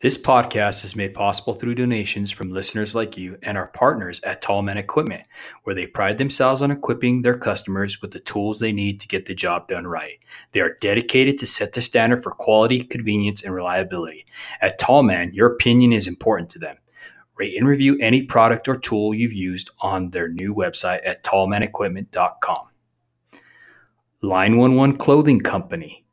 This podcast is made possible through donations from listeners like you and our partners at Tallman Equipment, where they pride themselves on equipping their customers with the tools they need to get the job done right. They are dedicated to set the standard for quality, convenience, and reliability. At Tallman, your opinion is important to them. Rate and review any product or tool you've used on their new website at tallmanequipment.com. Line 11 Clothing Company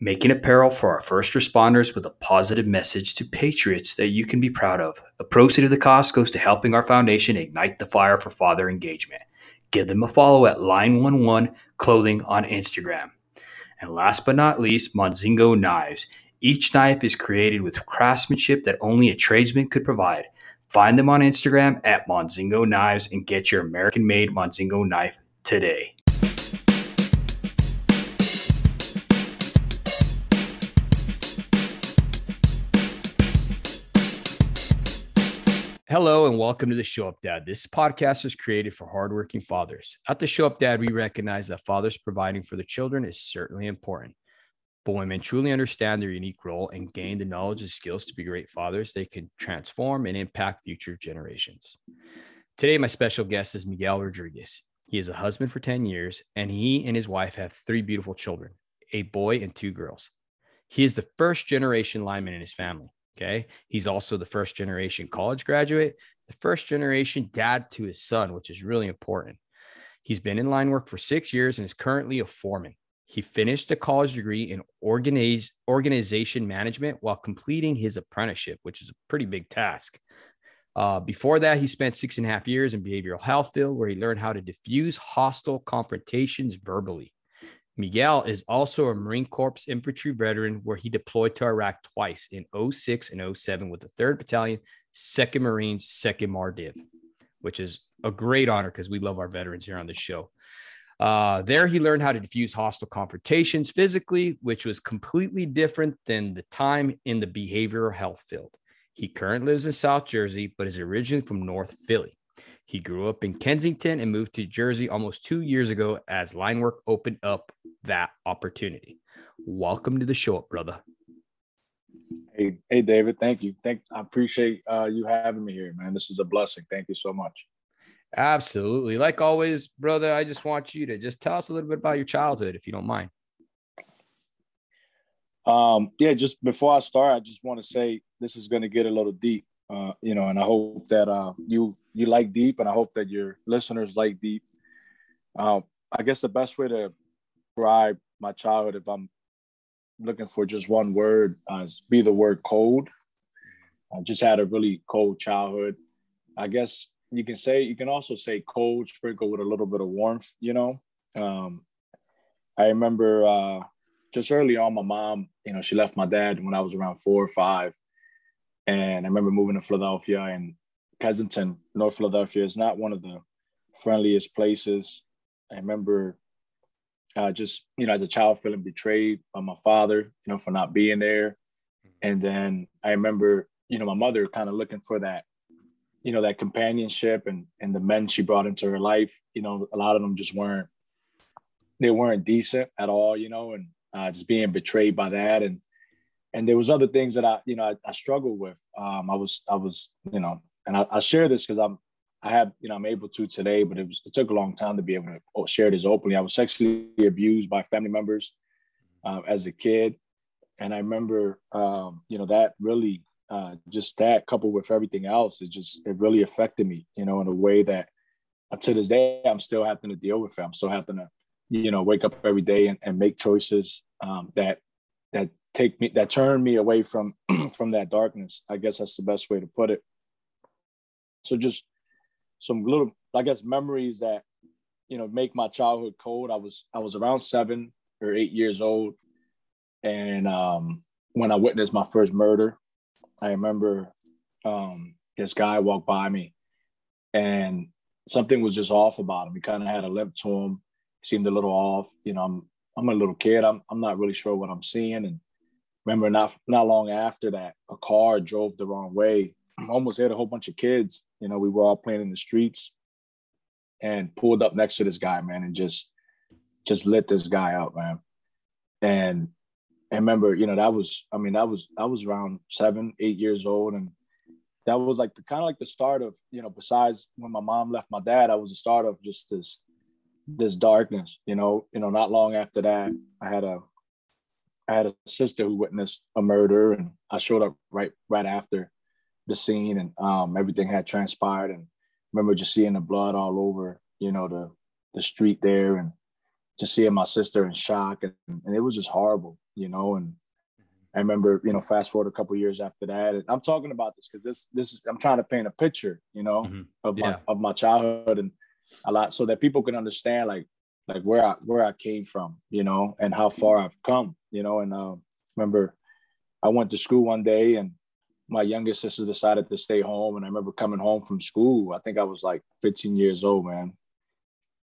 making apparel for our first responders with a positive message to patriots that you can be proud of. A proceed of the cost goes to helping our foundation ignite the fire for father engagement. Give them a follow at Line11 Clothing on Instagram. And last but not least, Monzingo Knives. Each knife is created with craftsmanship that only a tradesman could provide. Find them on Instagram at Monzingo Knives and get your American made Monzingo knife today. Hello and welcome to the Show Up Dad. This podcast is created for hardworking fathers. At the Show Up Dad, we recognize that fathers providing for the children is certainly important. But when men truly understand their unique role and gain the knowledge and skills to be great fathers, they can transform and impact future generations. Today, my special guest is Miguel Rodriguez. He is a husband for 10 years, and he and his wife have three beautiful children a boy and two girls. He is the first generation lineman in his family. Okay. He's also the first generation college graduate, the first generation dad to his son, which is really important. He's been in line work for six years and is currently a foreman. He finished a college degree in organize, organization management while completing his apprenticeship, which is a pretty big task. Uh, before that, he spent six and a half years in behavioral health field where he learned how to diffuse hostile confrontations verbally. Miguel is also a Marine Corps infantry veteran where he deployed to Iraq twice in 06 and 07 with the 3rd Battalion, 2nd Marines, 2nd MARDIV, which is a great honor because we love our veterans here on the show. Uh, there, he learned how to diffuse hostile confrontations physically, which was completely different than the time in the behavioral health field. He currently lives in South Jersey, but is originally from North Philly. He grew up in Kensington and moved to Jersey almost two years ago as line work opened up that opportunity. Welcome to the show, brother. Hey, hey, David. Thank you. Thank. I appreciate uh, you having me here, man. This is a blessing. Thank you so much. Absolutely. Like always, brother. I just want you to just tell us a little bit about your childhood, if you don't mind. Um, yeah. Just before I start, I just want to say this is going to get a little deep. Uh, you know, and I hope that uh, you you like deep, and I hope that your listeners like deep. Uh, I guess the best way to describe my childhood, if I'm looking for just one word, uh, be the word cold. I just had a really cold childhood. I guess you can say you can also say cold, sprinkled with a little bit of warmth. You know, um, I remember uh, just early on, my mom, you know, she left my dad when I was around four or five and I remember moving to Philadelphia and Kensington, North Philadelphia is not one of the friendliest places. I remember uh, just, you know, as a child feeling betrayed by my father, you know, for not being there. Mm-hmm. And then I remember, you know, my mother kind of looking for that, you know, that companionship and and the men she brought into her life, you know, a lot of them just weren't, they weren't decent at all, you know, and uh, just being betrayed by that. And and there was other things that I, you know, I, I struggled with. Um, I was, I was, you know, and I, I share this because I'm, I have, you know, I'm able to today, but it was, it took a long time to be able to share this openly. I was sexually abused by family members uh, as a kid, and I remember, um, you know, that really, uh, just that coupled with everything else, it just, it really affected me, you know, in a way that to this day I'm still having to deal with it. I'm still having to, you know, wake up every day and, and make choices um, that that take me that turned me away from from that darkness. I guess that's the best way to put it. So just some little i guess memories that you know make my childhood cold. I was i was around seven or eight years old. And um when i witnessed my first murder i remember um this guy walked by me and something was just off about him. He kind of had a limp to him. Seemed a little off. You know i'm i'm a little kid i'm, I'm not really sure what i'm seeing and remember not not long after that, a car drove the wrong way, I almost hit a whole bunch of kids. You know, we were all playing in the streets, and pulled up next to this guy, man, and just just lit this guy up, man. And I remember, you know, that was, I mean, that was, I was around seven, eight years old. And that was like the kind of like the start of, you know, besides when my mom left my dad, I was the start of just this, this darkness, you know, you know, not long after that, I had a, I had a sister who witnessed a murder and I showed up right, right after the scene and um, everything had transpired. And I remember just seeing the blood all over, you know, the, the street there and just seeing my sister in shock and, and it was just horrible you know and i remember you know fast forward a couple years after that and i'm talking about this because this this is i'm trying to paint a picture you know mm-hmm. of yeah. my of my childhood and a lot so that people can understand like like where i where i came from you know and how far i've come you know and uh, remember i went to school one day and my youngest sister decided to stay home and i remember coming home from school i think i was like 15 years old man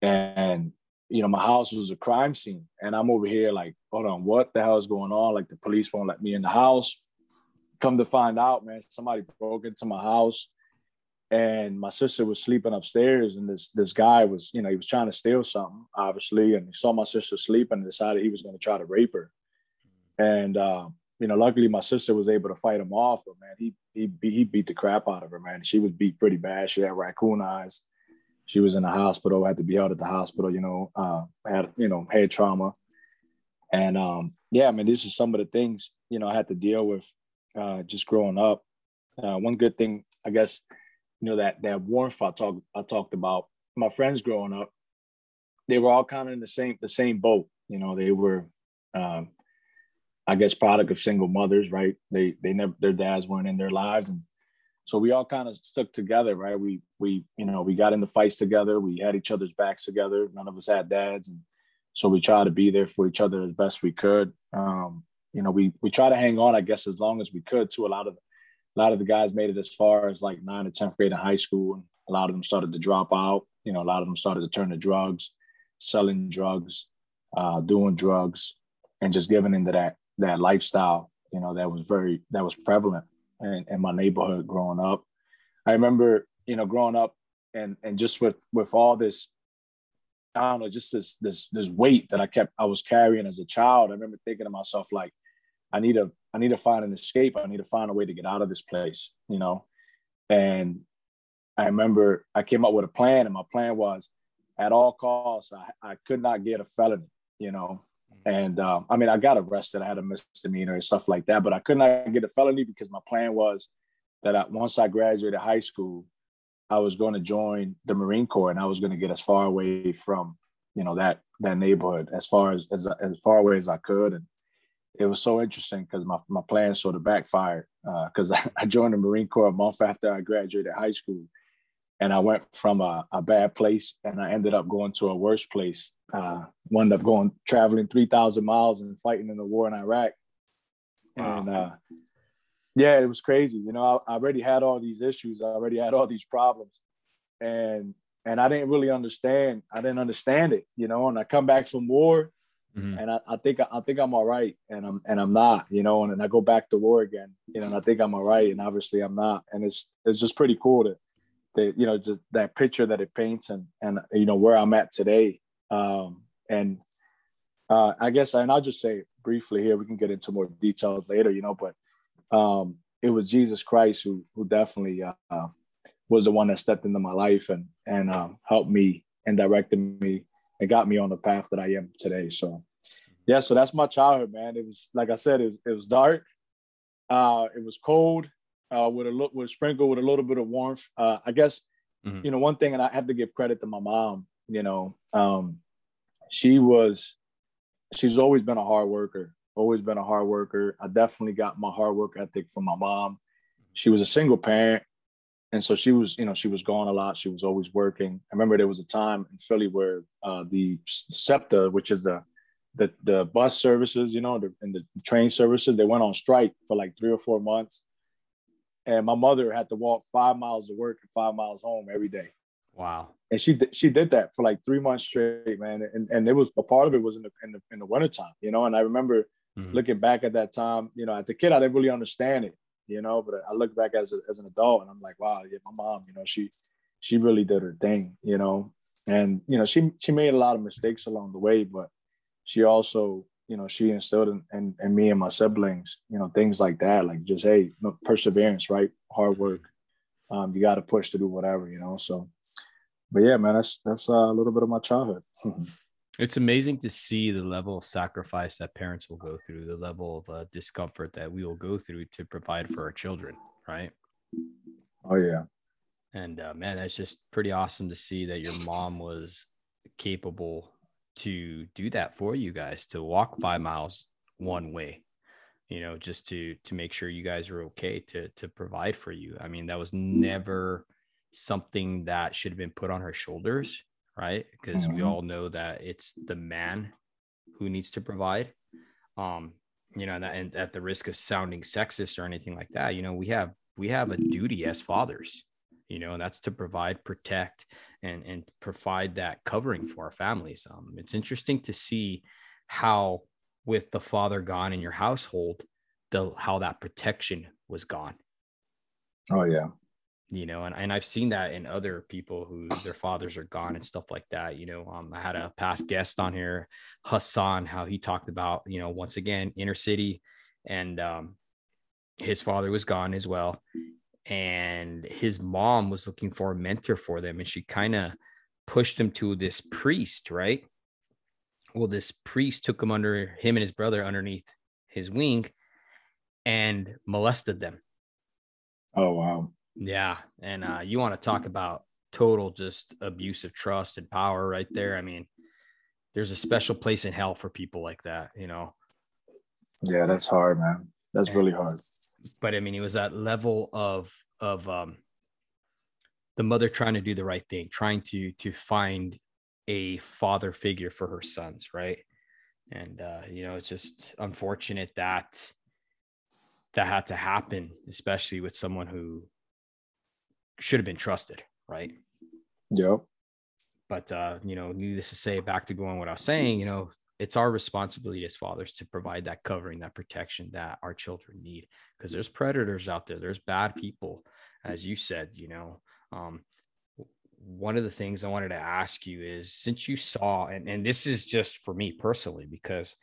and you know, my house was a crime scene. And I'm over here like, hold on, what the hell is going on? Like the police won't let me in the house. Come to find out, man, somebody broke into my house and my sister was sleeping upstairs and this this guy was, you know, he was trying to steal something, obviously, and he saw my sister sleeping and decided he was going to try to rape her. And uh, you know, luckily my sister was able to fight him off, but man, he he he beat the crap out of her, man. She was beat pretty bad. She had raccoon eyes she was in the hospital, had to be held at the hospital, you know, uh, had, you know, head trauma. And um, yeah, I mean, these are some of the things, you know, I had to deal with uh, just growing up. Uh, one good thing, I guess, you know, that that warmth I talked I talked about. My friends growing up, they were all kind of in the same the same boat. You know, they were, um, I guess, product of single mothers, right? They they never their dads weren't in their lives, and so we all kind of stuck together right we we you know we got into fights together we had each other's backs together none of us had dads and so we tried to be there for each other as best we could um, you know we we try to hang on i guess as long as we could to a lot of a lot of the guys made it as far as like nine or 10th grade in high school and a lot of them started to drop out you know a lot of them started to turn to drugs selling drugs uh, doing drugs and just giving into that that lifestyle you know that was very that was prevalent in, in my neighborhood growing up. I remember, you know, growing up and and just with with all this, I don't know, just this this this weight that I kept I was carrying as a child. I remember thinking to myself like, I need to I need to find an escape. I need to find a way to get out of this place, you know. And I remember I came up with a plan, and my plan was, at all costs, I, I could not get a felony, you know. And um, I mean, I got arrested. I had a misdemeanor and stuff like that, but I could not get a felony because my plan was that I, once I graduated high school, I was going to join the Marine Corps and I was going to get as far away from, you know, that that neighborhood as far as as, as far away as I could. And it was so interesting because my, my plan sort of backfired because uh, I, I joined the Marine Corps a month after I graduated high school and I went from a, a, bad place and I ended up going to a worse place. Uh, wound up going traveling 3,000 miles and fighting in the war in Iraq. Wow. And uh, yeah, it was crazy. You know, I, I, already had all these issues. I already had all these problems, and and I didn't really understand. I didn't understand it. You know, and I come back from war, mm-hmm. and I, I, think I think I'm all right, and I'm and I'm not. You know, and then I go back to war again. You know, and I think I'm all right, and obviously I'm not. And it's it's just pretty cool to the you know just that picture that it paints and and you know where I'm at today. Um, and uh, I guess and I'll just say briefly here. We can get into more details later, you know. But um, it was Jesus Christ who who definitely uh, was the one that stepped into my life and and um, helped me and directed me and got me on the path that I am today. So yeah, so that's my childhood, man. It was like I said, it was, it was dark. Uh, it was cold uh, with a look with a sprinkle with a little bit of warmth. Uh, I guess mm-hmm. you know one thing, and I have to give credit to my mom. You know, um, she was she's always been a hard worker. Always been a hard worker. I definitely got my hard work ethic from my mom. She was a single parent, and so she was you know she was gone a lot. She was always working. I remember there was a time in Philly where uh, the SEPTA, which is the the, the bus services, you know, the, and the train services, they went on strike for like three or four months and my mother had to walk five miles to work and five miles home every day. Wow. And she she did that for like three months straight, man. And and it was a part of it was in the in the, in the wintertime, you know. And I remember mm-hmm. looking back at that time, you know, as a kid, I didn't really understand it, you know. But I look back as a, as an adult, and I'm like, wow, yeah, my mom, you know, she she really did her thing, you know. And you know, she she made a lot of mistakes along the way, but she also you know she instilled in, in, in me and my siblings you know things like that like just hey perseverance right hard work um, you got to push to do whatever you know so but yeah man that's that's uh, a little bit of my childhood it's amazing to see the level of sacrifice that parents will go through the level of uh, discomfort that we will go through to provide for our children right? Oh yeah. And uh, man that's just pretty awesome to see that your mom was capable to do that for you guys to walk five miles one way you know just to to make sure you guys are okay to to provide for you. I mean that was never something that should have been put on her shoulders right because mm-hmm. we all know that it's the man who needs to provide um you know and, that, and at the risk of sounding sexist or anything like that you know we have we have a duty as fathers you know, and that's to provide, protect, and and provide that covering for our families. Um, it's interesting to see how, with the father gone in your household, the how that protection was gone. Oh yeah, you know, and, and I've seen that in other people who their fathers are gone and stuff like that. You know, um, I had a past guest on here, Hassan, how he talked about, you know, once again, inner city and um, his father was gone as well. And his mom was looking for a mentor for them and she kind of pushed him to this priest right? Well this priest took him under him and his brother underneath his wing and molested them. Oh wow yeah and uh, you want to talk about total just abuse of trust and power right there? I mean there's a special place in hell for people like that you know? Yeah that's hard man. That's and, really hard. but I mean, it was that level of of um, the mother trying to do the right thing, trying to to find a father figure for her sons, right? And uh, you know, it's just unfortunate that that had to happen, especially with someone who should have been trusted, right? Yeah. But uh, you know, needless to say, back to going what I was saying, you know, it's our responsibility as fathers to provide that covering, that protection that our children need. Because there's predators out there, there's bad people, as you said. You know, um, one of the things I wanted to ask you is since you saw, and, and this is just for me personally, because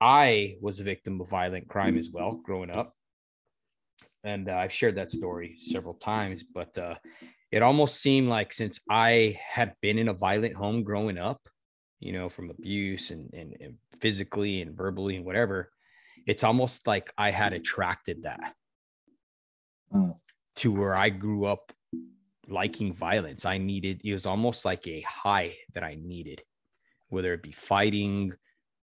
I was a victim of violent crime as well growing up. And uh, I've shared that story several times, but uh, it almost seemed like since I had been in a violent home growing up, you know, from abuse and, and, and physically and verbally and whatever, it's almost like I had attracted that mm. to where I grew up liking violence. I needed, it was almost like a high that I needed, whether it be fighting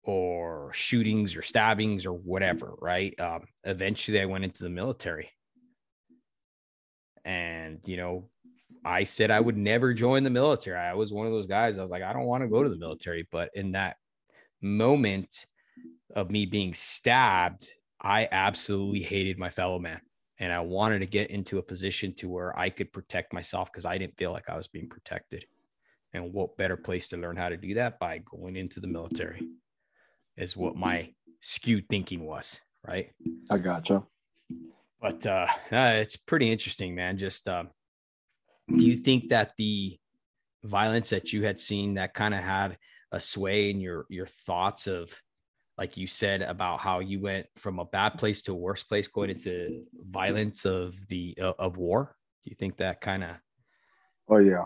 or shootings or stabbings or whatever, right? Um, eventually I went into the military. And, you know, I said I would never join the military. I was one of those guys. I was like, I don't want to go to the military. But in that moment of me being stabbed, I absolutely hated my fellow man. And I wanted to get into a position to where I could protect myself because I didn't feel like I was being protected. And what better place to learn how to do that by going into the military is what my skewed thinking was. Right. I gotcha. But uh, uh it's pretty interesting, man. Just uh, do you think that the violence that you had seen that kind of had a sway in your your thoughts of like you said about how you went from a bad place to a worse place going into violence of the uh, of war do you think that kind of oh yeah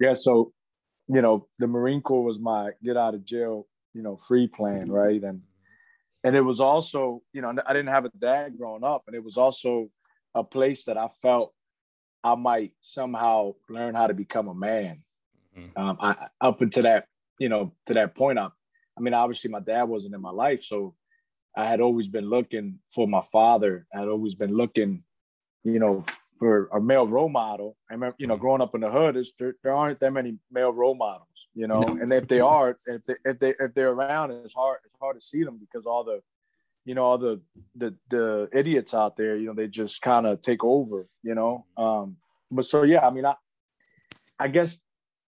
yeah so you know the marine corps was my get out of jail you know free plan right and and it was also you know i didn't have a dad growing up and it was also a place that i felt I might somehow learn how to become a man. Mm-hmm. Um, I, up until that, you know, to that point, I, I mean, obviously my dad wasn't in my life, so I had always been looking for my father. I had always been looking, you know, for a male role model. I remember, you know, mm-hmm. growing up in the hood, there, there aren't that many male role models, you know, no. and if they are, if they if they if they're around, it's hard it's hard to see them because all the you know all the the the idiots out there you know they just kind of take over you know? Um but so yeah i mean i i guess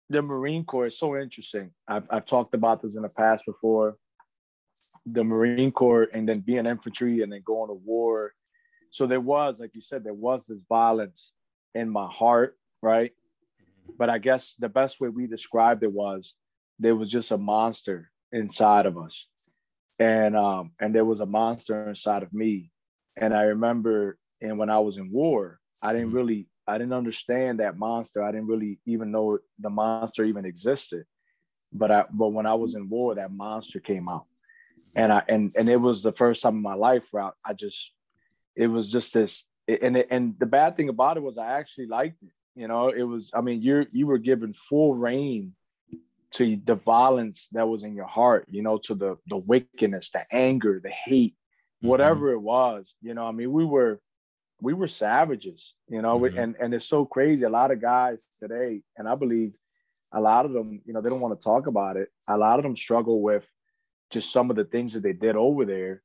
the marine corps is so interesting. I've, I've talked about this in the past before. The marine corps and then being infantry and then going to war. So there was like you said there was this violence in my heart right but i guess the best way we described it was there was just a monster inside of us and um, and there was a monster inside of me. And I remember, and when I was in war, I didn't mm-hmm. really, I didn't understand that monster. I didn't really even know the monster even existed. But I, but when I was in war, that monster came out, and I, and and it was the first time in my life where I, I just, it was just this, and it, and the bad thing about it was I actually liked it. You know, it was, I mean, you're you were given full reign to the violence that was in your heart, you know, to the the wickedness, the anger, the hate, mm-hmm. whatever mm-hmm. it was. You know, I mean, we were we were savages, you know, mm-hmm. and and it's so crazy. A lot of guys today, and I believe a lot of them, you know, they don't want to talk about it. A lot of them struggle with just some of the things that they did over there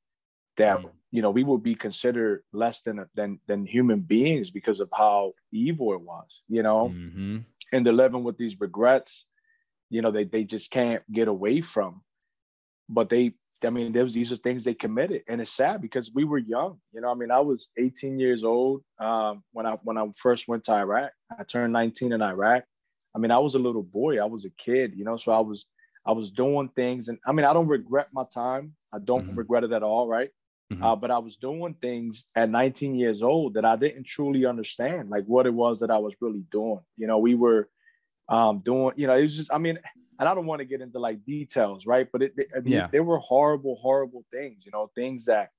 that mm-hmm. You know we would be considered less than than than human beings because of how evil it was, you know, mm-hmm. and they're living with these regrets you know they, they just can't get away from. But they i mean there was these are things they committed and it's sad because we were young you know? I mean i was 18 years old um, when i when i first went to iraq. I turned 19 in iraq. I mean i was a little boy. I was a kid you know? So i was i was doing things and i mean i don't regret my time. I don't mm-hmm. regret it at all right mm-hmm. uh, but i was doing things at 19 years old that i didn't truly understand like what it was that i was really doing you know we were um, doing, you know, it was just, I mean, and I don't want to get into like details, right? But it, it I mean, yeah. there were horrible, horrible things, you know, things that,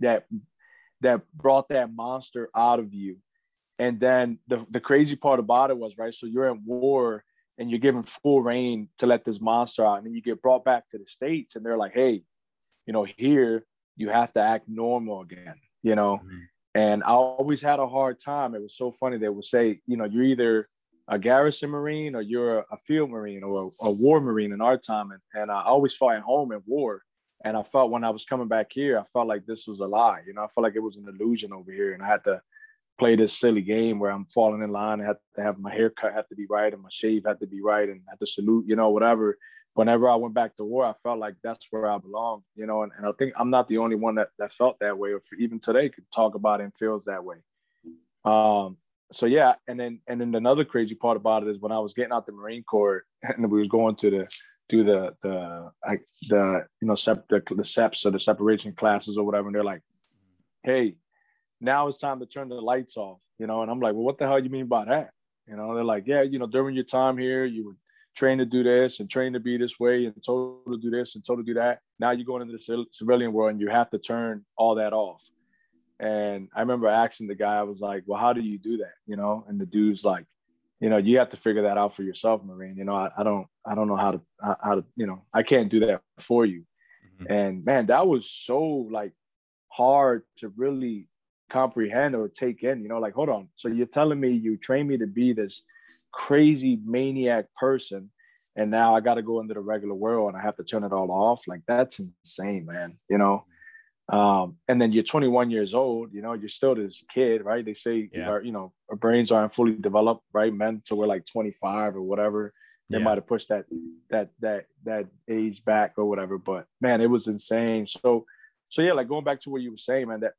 that, that brought that monster out of you. And then the, the crazy part about it was, right? So you're in war and you're given full reign to let this monster out. And then you get brought back to the States and they're like, hey, you know, here you have to act normal again, you know? Mm-hmm. And I always had a hard time. It was so funny. They would say, you know, you're either a garrison marine or you're a field marine or a, a war marine in our time and, and i always fought at home in war and i felt when i was coming back here i felt like this was a lie you know i felt like it was an illusion over here and i had to play this silly game where i'm falling in line i had to have my haircut had to be right and my shave had to be right and I had to salute you know whatever whenever i went back to war i felt like that's where i belong you know and, and i think i'm not the only one that, that felt that way or even today could talk about it and feels that way um so yeah, and then and then another crazy part about it is when I was getting out the Marine Corps and we was going to the do the the like the you know sep the, the SEPs or the separation classes or whatever, and they're like, hey, now it's time to turn the lights off, you know, and I'm like, well, what the hell do you mean by that? You know, they're like, yeah, you know, during your time here, you were trained to do this and trained to be this way and told to do this and told to do that. Now you're going into the civilian world and you have to turn all that off. And I remember asking the guy, I was like, well, how do you do that? You know, and the dude's like, you know, you have to figure that out for yourself, Marine. You know, I, I don't, I don't know how to, how to, you know, I can't do that for you. Mm-hmm. And man, that was so like hard to really comprehend or take in, you know, like, hold on. So you're telling me you train me to be this crazy maniac person. And now I got to go into the regular world and I have to turn it all off. Like that's insane, man. You know, um, and then you're 21 years old, you know, you're still this kid, right? They say, yeah. our, you know, our brains aren't fully developed, right? Men, so we're like 25 or whatever. They yeah. might have pushed that that that that age back or whatever. But man, it was insane. So, so yeah, like going back to what you were saying, man, that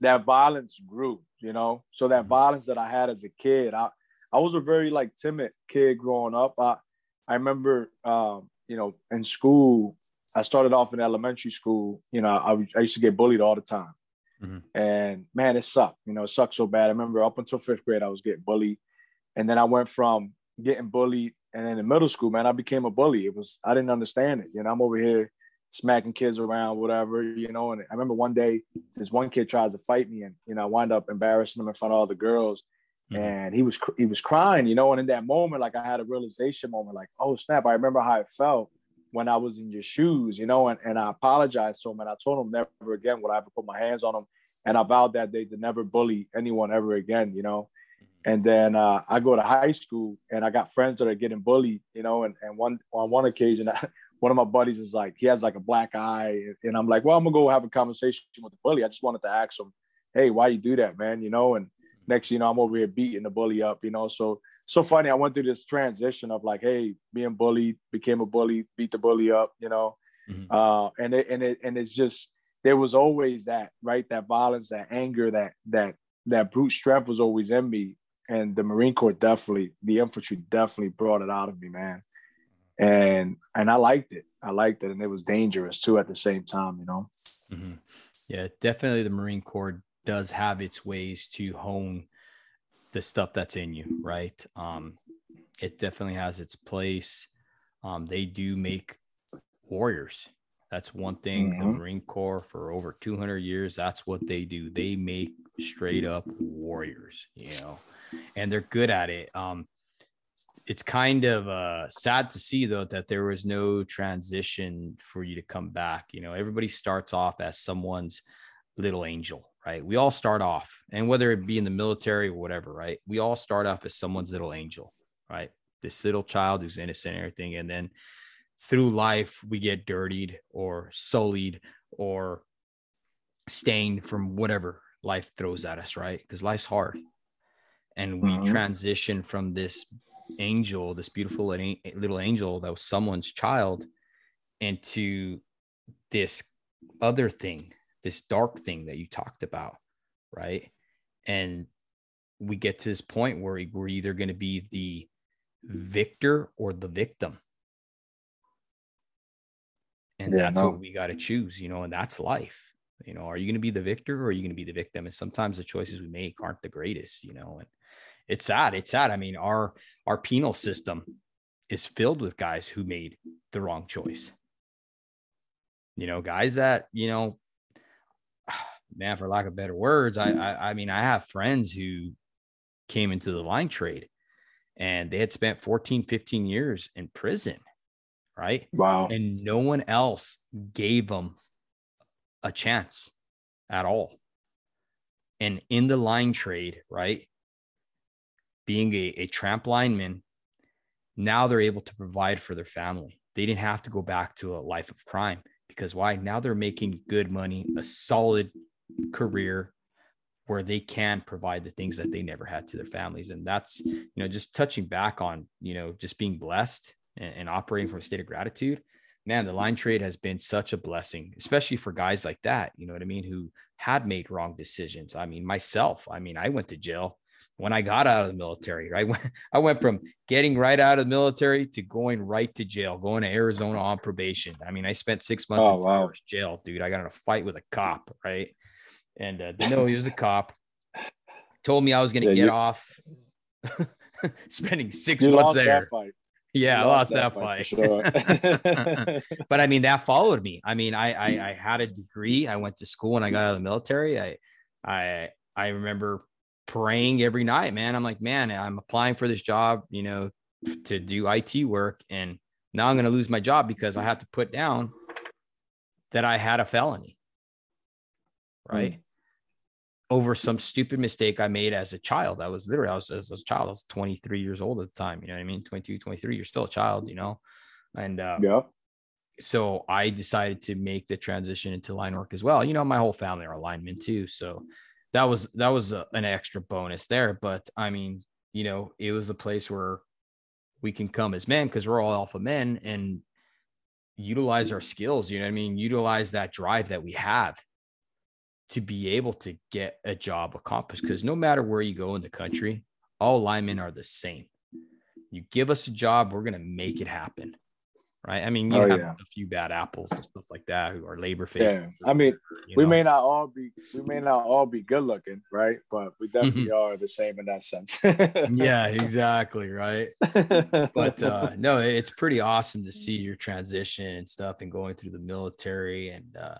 that violence grew, you know. So that mm-hmm. violence that I had as a kid, I I was a very like timid kid growing up. I I remember, um, you know, in school, I started off in elementary school. You know, I, I used to get bullied all the time. Mm-hmm. And man, it sucked. You know, it sucked so bad. I remember up until fifth grade, I was getting bullied. And then I went from getting bullied. And then in middle school, man, I became a bully. It was, I didn't understand it. You know, I'm over here smacking kids around, whatever, you know. And I remember one day, this one kid tries to fight me, and, you know, I wind up embarrassing him in front of all the girls. Mm-hmm. And he was he was crying, you know, and in that moment, like I had a realization moment, like, oh snap! I remember how it felt when I was in your shoes, you know, and, and I apologized to him and I told him never again would I ever put my hands on him. And I vowed that day to never bully anyone ever again, you know. Mm-hmm. And then uh, I go to high school and I got friends that are getting bullied, you know, and, and one on one occasion, one of my buddies is like, he has like a black eye. And I'm like, well, I'm gonna go have a conversation with the bully. I just wanted to ask him, hey, why you do that, man? You know, and next, you know, I'm over here beating the bully up, you know. So so funny. I went through this transition of like, hey, being bullied, became a bully, beat the bully up, you know. Mm-hmm. Uh, and it and it and it's just there was always that, right? That violence, that anger, that that that brute strength was always in me. And the Marine Corps definitely, the infantry definitely brought it out of me, man. And and I liked it. I liked it, and it was dangerous too at the same time. You know. Mm-hmm. Yeah, definitely. The Marine Corps does have its ways to hone the stuff that's in you, right? Um, it definitely has its place. Um, they do make warriors. That's one thing. Mm-hmm. The Marine Corps for over 200 years, that's what they do. They make straight up warriors, you know, and they're good at it. Um, it's kind of uh, sad to see though that there was no transition for you to come back. You know, everybody starts off as someone's little angel, right? We all start off, and whether it be in the military or whatever, right? We all start off as someone's little angel, right? This little child who's innocent and everything, and then through life we get dirtied or sullied or stained from whatever life throws at us, right? Because life's hard. And we mm-hmm. transition from this angel, this beautiful little angel that was someone's child, into this other thing, this dark thing that you talked about, right? And we get to this point where we're either going to be the victor or the victim and yeah, that's no. what we got to choose you know and that's life you know are you going to be the victor or are you going to be the victim and sometimes the choices we make aren't the greatest you know and it's sad it's sad i mean our our penal system is filled with guys who made the wrong choice you know guys that you know man for lack of better words I, I i mean i have friends who came into the line trade and they had spent 14 15 years in prison right? Wow. And no one else gave them a chance at all. And in the line trade, right? Being a, a tramp lineman, now they're able to provide for their family. They didn't have to go back to a life of crime because why? Now they're making good money, a solid career where they can provide the things that they never had to their families. And that's, you know, just touching back on, you know, just being blessed and, and operating from a state of gratitude, man, the line trade has been such a blessing, especially for guys like that, you know what I mean, who had made wrong decisions. I mean, myself, I mean, I went to jail when I got out of the military. Right, I went from getting right out of the military to going right to jail, going to Arizona on probation. I mean, I spent six months oh, in wow. jail, dude. I got in a fight with a cop, right, and uh, didn't know he was a cop. Told me I was going to yeah, get you... off. spending six you months there. Yeah, I lost that, that fight. fight. Sure. but I mean, that followed me. I mean, I, I, I had a degree. I went to school and I got out of the military. I I I remember praying every night, man. I'm like, man, I'm applying for this job, you know, to do IT work, and now I'm going to lose my job because I have to put down that I had a felony. Right. Mm over some stupid mistake I made as a child. I was literally, I was as a child, I was 23 years old at the time. You know what I mean? 22, 23, you're still a child, you know? And uh, yeah. So I decided to make the transition into line work as well. You know, my whole family are linemen too. So that was, that was a, an extra bonus there. But I mean, you know, it was a place where we can come as men because we're all alpha men and utilize our skills. You know what I mean? Utilize that drive that we have to be able to get a job accomplished because no matter where you go in the country, all linemen are the same. You give us a job, we're going to make it happen. Right. I mean, you oh, have yeah. a few bad apples and stuff like that who are labor favorites. Yeah. I mean, we know? may not all be, we may not all be good looking, right? But we definitely mm-hmm. are the same in that sense. yeah, exactly. Right. but uh, no, it's pretty awesome to see your transition and stuff and going through the military and, uh,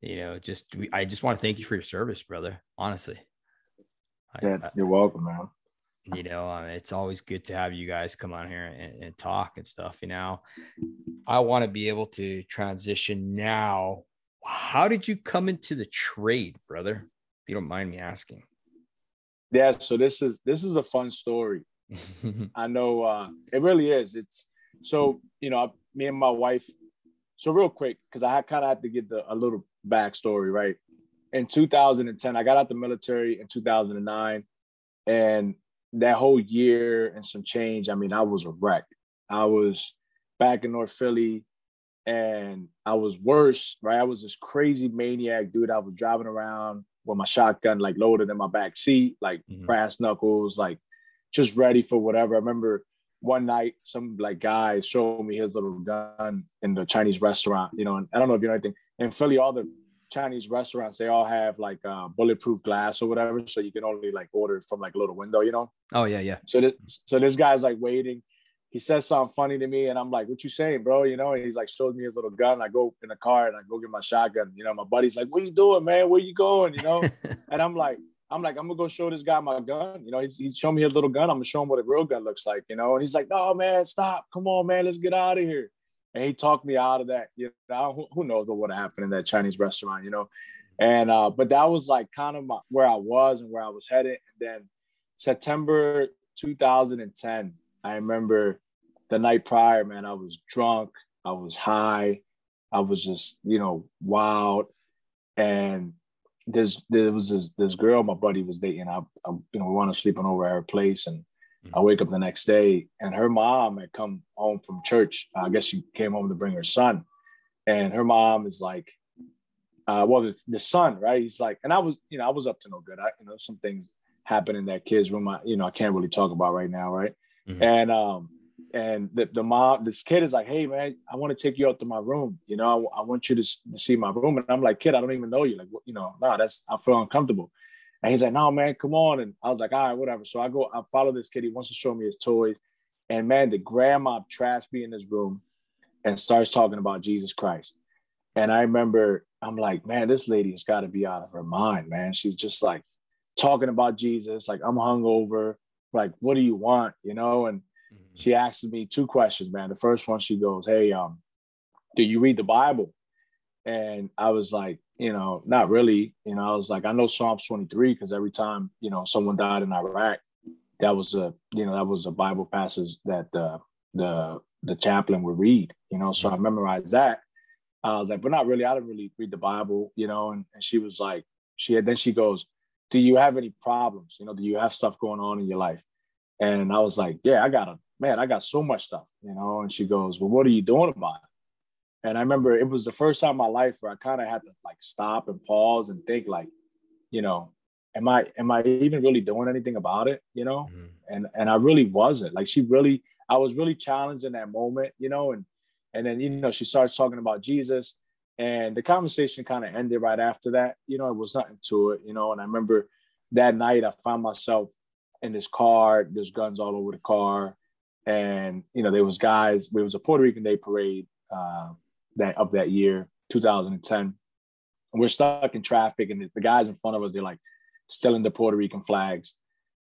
you know, just I just want to thank you for your service, brother. Honestly. Yeah, I, you're welcome, man. You know, uh, it's always good to have you guys come on here and, and talk and stuff. You know, I want to be able to transition now. How did you come into the trade, brother? If you don't mind me asking. Yeah, so this is this is a fun story. I know uh, it really is. It's so you know, me and my wife. So real quick, because I kind of had to get the, a little backstory, right? In 2010, I got out the military in 2009, and that whole year and some change, I mean, I was a wreck. I was back in North Philly, and I was worse, right? I was this crazy maniac dude. I was driving around with my shotgun like loaded in my back seat, like mm-hmm. brass knuckles, like just ready for whatever. I remember one night, some like guy showed me his little gun in the Chinese restaurant, you know, and I don't know if you know anything. In Philly, all the Chinese restaurants, they all have like uh, bulletproof glass or whatever, so you can only like order from like a little window, you know. Oh yeah, yeah. So this, so this guy's like waiting. He says something funny to me, and I'm like, "What you saying, bro?" You know, and he's like, shows me his little gun. I go in the car and I go get my shotgun. You know, my buddy's like, "What are you doing, man? Where you going?" You know, and I'm like, I'm like, I'm gonna go show this guy my gun. You know, he's, he's showing me his little gun. I'm gonna show him what a real gun looks like. You know, and he's like, "No, man, stop! Come on, man, let's get out of here." And he talked me out of that. You know, who, knows what would have happened in that Chinese restaurant? You know, and uh, but that was like kind of my, where I was and where I was headed. And then September 2010, I remember the night prior, man, I was drunk, I was high, I was just you know wild, and this there was this this girl my buddy was dating. I, I you know we wound up sleeping over at her place, and I wake up the next day, and her mom had come home from church. I guess she came home to bring her son, and her mom is like, uh, well, the, the son, right? He's like, and I was, you know, I was up to no good. I, you know, some things happened in that kid's room. I, you know, I can't really talk about right now, right? Mm-hmm. And um, and the, the mom, this kid is like, hey man, I want to take you out to my room. You know, I, I want you to, to, see my room. And I'm like, kid, I don't even know you. Like, you know, no, nah, that's I feel uncomfortable. And he's like, no, man, come on. And I was like, all right, whatever. So I go, I follow this kid. He wants to show me his toys. And man, the grandma trash me in his room and starts talking about Jesus Christ. And I remember, I'm like, man, this lady has got to be out of her mind, man. She's just like talking about Jesus. Like, I'm hungover. Like, what do you want? You know? And mm-hmm. she asked me two questions, man. The first one, she goes, hey, um, do you read the Bible? And I was like, you know, not really. You know, I was like, I know Psalms 23 because every time, you know, someone died in Iraq, that was a, you know, that was a Bible passage that the the the chaplain would read, you know. So I memorized that. Uh, like, but not really. I didn't really read the Bible, you know. And, and she was like, she had then she goes, Do you have any problems? You know, do you have stuff going on in your life? And I was like, Yeah, I got a man, I got so much stuff, you know. And she goes, Well, what are you doing about it? And I remember it was the first time in my life where I kind of had to like stop and pause and think like, you know, am I am I even really doing anything about it? You know? Mm-hmm. And and I really wasn't. Like she really, I was really challenged in that moment, you know, and and then you know, she starts talking about Jesus. And the conversation kind of ended right after that. You know, it was nothing to it, you know. And I remember that night I found myself in this car, there's guns all over the car. And you know, there was guys, there was a Puerto Rican Day parade. Uh, that of that year, 2010. We're stuck in traffic, and the guys in front of us, they're like stealing the Puerto Rican flags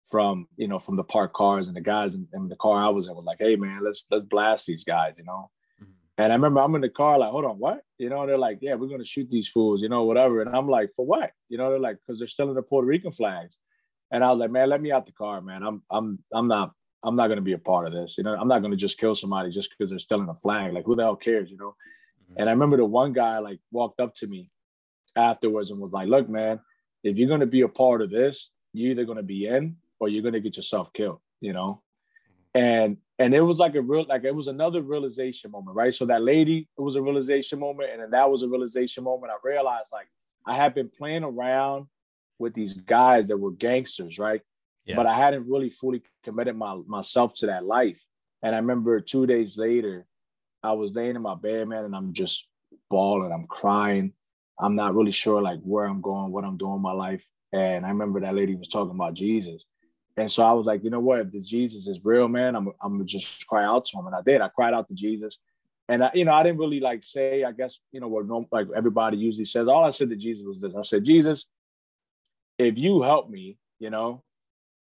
from you know from the parked cars, and the guys in, in the car I was in were like, "Hey man, let's let's blast these guys," you know. Mm-hmm. And I remember I'm in the car, like, hold on, what? You know, they're like, yeah, we're gonna shoot these fools, you know, whatever. And I'm like, for what? You know, they're like, because they're stealing the Puerto Rican flags. And I was like, man, let me out the car, man. I'm I'm I'm not I'm not gonna be a part of this. You know, I'm not gonna just kill somebody just because they're stealing a flag. Like, who the hell cares, you know? And I remember the one guy like walked up to me afterwards and was like, look, man, if you're going to be a part of this, you're either going to be in or you're going to get yourself killed, you know? And, and it was like a real, like it was another realization moment, right? So that lady, it was a realization moment. And then that was a realization moment. I realized like I had been playing around with these guys that were gangsters, right? Yeah. But I hadn't really fully committed my, myself to that life. And I remember two days later, I was laying in my bed, man, and I'm just bawling. I'm crying. I'm not really sure like where I'm going, what I'm doing in my life. And I remember that lady was talking about Jesus. And so I was like, you know what? If this Jesus is real, man, I'm, I'm gonna just cry out to him. And I did. I cried out to Jesus. And I, you know, I didn't really like say, I guess, you know, what like everybody usually says. All I said to Jesus was this. I said, Jesus, if you help me, you know,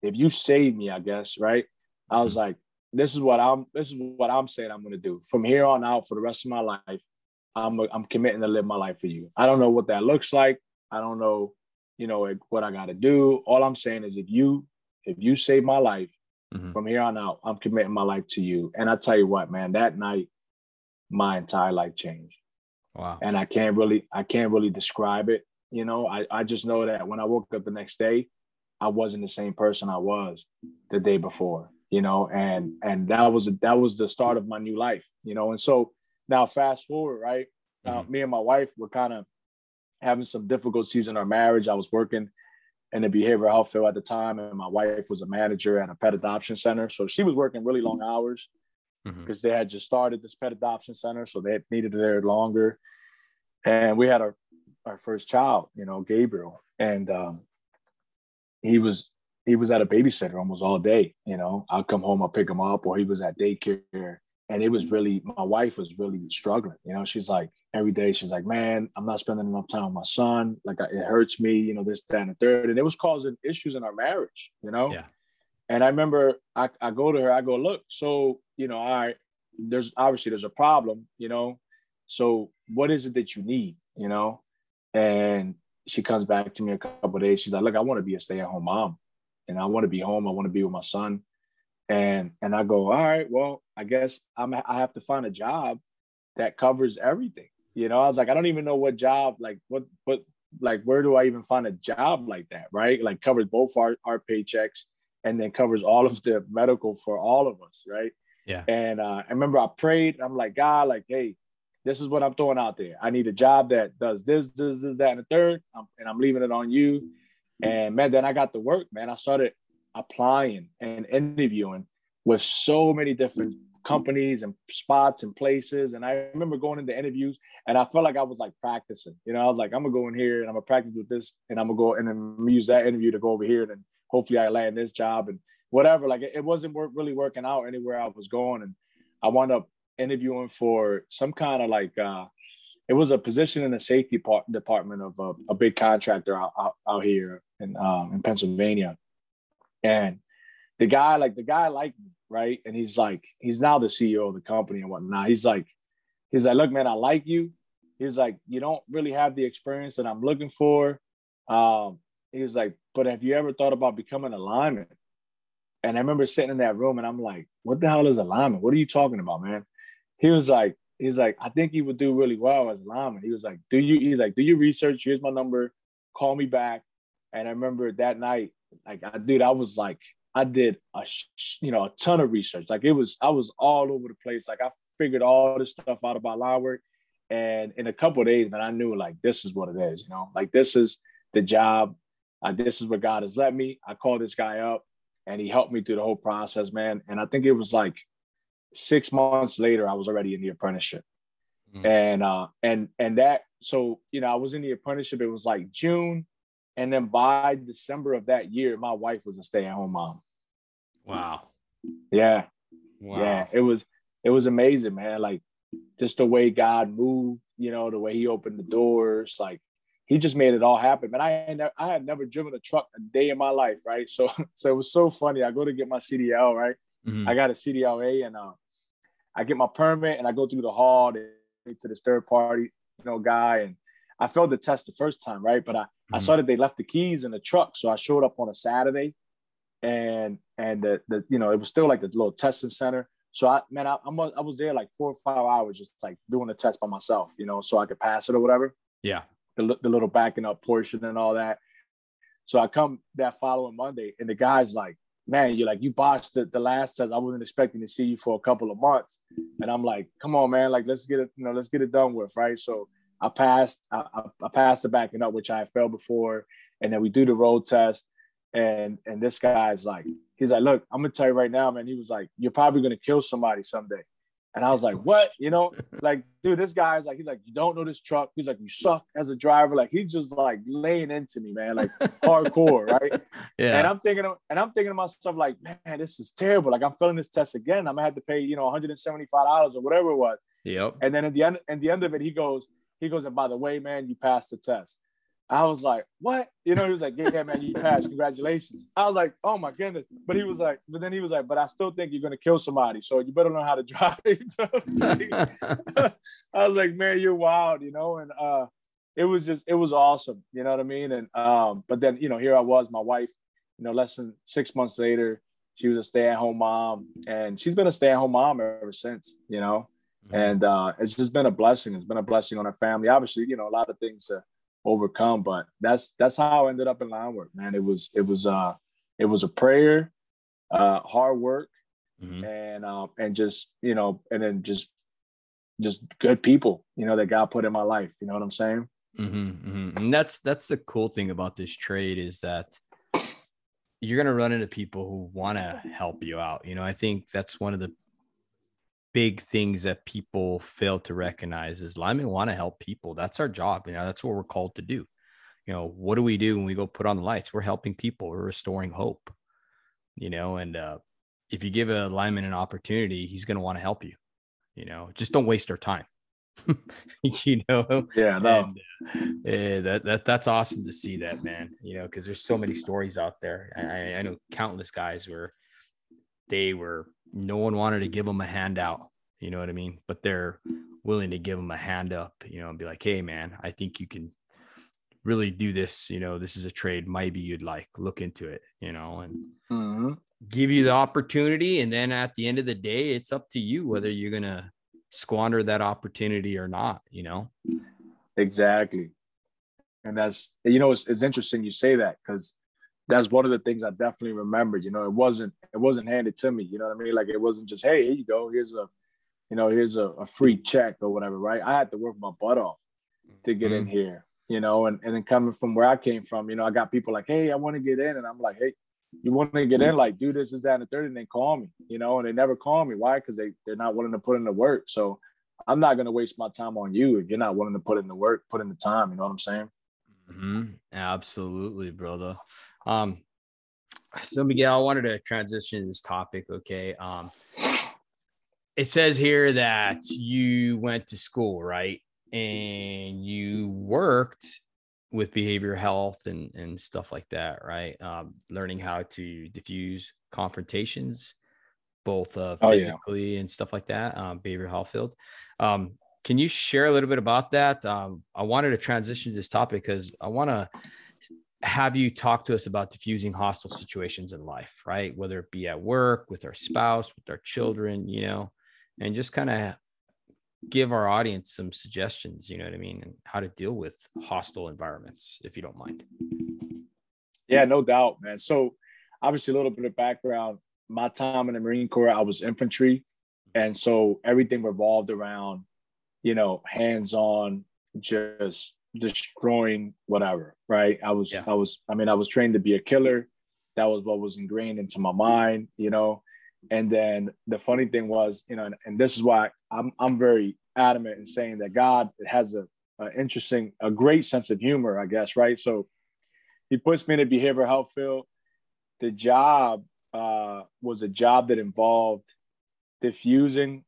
if you save me, I guess, right? I was mm-hmm. like, this is what I'm this is what I'm saying I'm gonna do. From here on out for the rest of my life, I'm I'm committing to live my life for you. I don't know what that looks like. I don't know, you know, what I gotta do. All I'm saying is if you if you save my life, mm-hmm. from here on out, I'm committing my life to you. And I tell you what, man, that night, my entire life changed. Wow. And I can't really I can't really describe it. You know, I, I just know that when I woke up the next day, I wasn't the same person I was the day before you know, and and that was that was the start of my new life, you know. And so now fast forward, right? Now mm-hmm. me and my wife were kind of having some difficulties in our marriage. I was working in the behavioral health field at the time, and my wife was a manager at a pet adoption center. So she was working really long hours because mm-hmm. they had just started this pet adoption center, so they needed her there longer. And we had our our first child, you know, Gabriel, and um, he was he was at a babysitter almost all day. You know, I'll come home, I'll pick him up, or he was at daycare. And it was mm-hmm. really, my wife was really struggling. You know, she's like, every day she's like, man, I'm not spending enough time with my son. Like it hurts me, you know, this, that, and the third. And it was causing issues in our marriage, you know? Yeah. And I remember I, I go to her, I go, look, so, you know, I, there's obviously there's a problem, you know. So what is it that you need, you know? And she comes back to me a couple days. She's like, look, I want to be a stay-at-home mom and I want to be home. I want to be with my son. And and I go, all right, well, I guess I'm I have to find a job that covers everything. You know, I was like, I don't even know what job, like what what like where do I even find a job like that, right? Like covers both our, our paychecks and then covers all of the medical for all of us, right? Yeah. And uh, I remember I prayed. I'm like, God, like, hey, this is what I'm throwing out there. I need a job that does this, this, this, that, and the third, I'm, and I'm leaving it on you. And man, then I got to work, man. I started applying and interviewing with so many different companies and spots and places. And I remember going into interviews and I felt like I was like practicing. You know, I was like, I'm gonna go in here and I'm gonna practice with this and I'm gonna go and then use that interview to go over here and then hopefully I land this job and whatever. Like it wasn't work, really working out anywhere I was going. And I wound up interviewing for some kind of like uh it was a position in the safety part, department of a, a big contractor out, out, out here in um, in Pennsylvania. And the guy, like the guy liked me, right? And he's like, he's now the CEO of the company and whatnot. He's like, he's like, look, man, I like you. He's like, you don't really have the experience that I'm looking for. Um, he was like, but have you ever thought about becoming a lineman? And I remember sitting in that room and I'm like, what the hell is a lineman? What are you talking about, man? He was like, he's like, I think he would do really well as a lineman. He was like, do you, he's like, do your research. Here's my number. Call me back. And I remember that night, like, I, dude, I was like, I did a, you know, a ton of research. Like it was, I was all over the place. Like I figured all this stuff out about line work. And in a couple days, man, I knew like, this is what it is, you know, like this is the job. Uh, this is what God has let me. I called this guy up and he helped me through the whole process, man. And I think it was like six months later, I was already in the apprenticeship. Mm-hmm. And uh and and that so you know, I was in the apprenticeship, it was like June. And then by December of that year, my wife was a stay-at-home mom. Wow. Yeah. Wow. Yeah. It was it was amazing, man. Like just the way God moved, you know, the way he opened the doors, like he just made it all happen. But I I had never driven a truck a day in my life, right? So so it was so funny. I go to get my CDL, right? Mm-hmm. I got a CDLA and uh, I get my permit and I go through the hall to, to this third party, you know, guy. And I failed the test the first time, right? But I, mm-hmm. I saw that they left the keys in the truck. So I showed up on a Saturday and and the, the you know, it was still like the little testing center. So I man, I, I'm, I was there like four or five hours just like doing the test by myself, you know, so I could pass it or whatever. Yeah. The, the little backing up portion and all that. So I come that following Monday and the guy's like, man, you're like, you botched the, the last test. I wasn't expecting to see you for a couple of months. And I'm like, come on, man, like, let's get it, you know, let's get it done with. Right. So I passed, I, I passed the backing up, which I failed before. And then we do the road test. And, and this guy's like, he's like, look, I'm gonna tell you right now, man. He was like, you're probably gonna kill somebody someday. And I was like, what? You know, like, dude, this guy's like, he's like, you don't know this truck. He's like, you suck as a driver. Like, he's just like laying into me, man, like hardcore, right? Yeah. And I'm thinking, of, and I'm thinking to myself, like, man, this is terrible. Like, I'm filling this test again. I'm gonna have to pay, you know, 175 dollars or whatever it was. Yep. And then at the end, at the end of it, he goes, he goes, and by the way, man, you passed the test. I was like, what? You know, he was like, yeah, yeah, man, you passed. Congratulations. I was like, oh my goodness. But he was like, but then he was like, but I still think you're gonna kill somebody. So you better learn how to drive. I was like, man, you're wild, you know, and uh it was just it was awesome, you know what I mean? And um, but then you know, here I was, my wife, you know, less than six months later, she was a stay-at-home mom, and she's been a stay-at-home mom ever since, you know. Mm-hmm. And uh, it's just been a blessing. It's been a blessing on our family. Obviously, you know, a lot of things to overcome. But that's that's how I ended up in line work, man. It was it was uh it was a prayer, uh, hard work, mm-hmm. and um and just you know and then just just good people, you know, that God put in my life. You know what I'm saying? Mm-hmm, mm-hmm. And that's that's the cool thing about this trade is that you're going to run into people who want to help you out. You know, I think that's one of the big things that people fail to recognize is linemen want to help people. That's our job. You know, that's what we're called to do. You know, what do we do when we go put on the lights? We're helping people. We're restoring hope. You know, and uh, if you give a lineman an opportunity, he's going to want to help you. You know, just don't waste our time. you know, yeah, no, and, uh, that that that's awesome to see that, man. You know, because there's so many stories out there. I, I know countless guys where they were no one wanted to give them a handout. You know what I mean? But they're willing to give them a hand up. You know, and be like, hey, man, I think you can really do this. You know, this is a trade. Maybe you'd like look into it. You know, and. Mm-hmm give you the opportunity and then at the end of the day it's up to you whether you're going to squander that opportunity or not you know exactly and that's you know it's, it's interesting you say that because that's one of the things i definitely remember you know it wasn't it wasn't handed to me you know what i mean like it wasn't just hey here you go here's a you know here's a, a free check or whatever right i had to work my butt off to get mm-hmm. in here you know and, and then coming from where i came from you know i got people like hey i want to get in and i'm like hey you want to get in, like do this, is that, and the third, and they call me, you know, and they never call me. Why? Because they they're not willing to put in the work. So I'm not gonna waste my time on you if you're not willing to put in the work, put in the time. You know what I'm saying? Mm-hmm. Absolutely, brother. Um, so Miguel, I wanted to transition to this topic. Okay. Um, it says here that you went to school, right? And you worked with behavior health and and stuff like that, right? Um, learning how to diffuse confrontations, both uh, physically oh, yeah. and stuff like that. Um, behavioral health field. Um, can you share a little bit about that? Um, I wanted to transition to this topic because I want to have you talk to us about diffusing hostile situations in life, right? Whether it be at work, with our spouse, with our children, you know, and just kind of give our audience some suggestions, you know what I mean, and how to deal with hostile environments, if you don't mind. Yeah, no doubt, man. So, obviously, a little bit of background. My time in the Marine Corps, I was infantry. And so everything revolved around, you know, hands on, just destroying whatever, right? I was, yeah. I was, I mean, I was trained to be a killer. That was what was ingrained into my mind, you know. And then the funny thing was, you know, and, and this is why I'm I'm very adamant in saying that God has a, a, interesting, a great sense of humor, I guess, right? So he puts me in a behavioral health field. The job uh, was a job that involved diffusing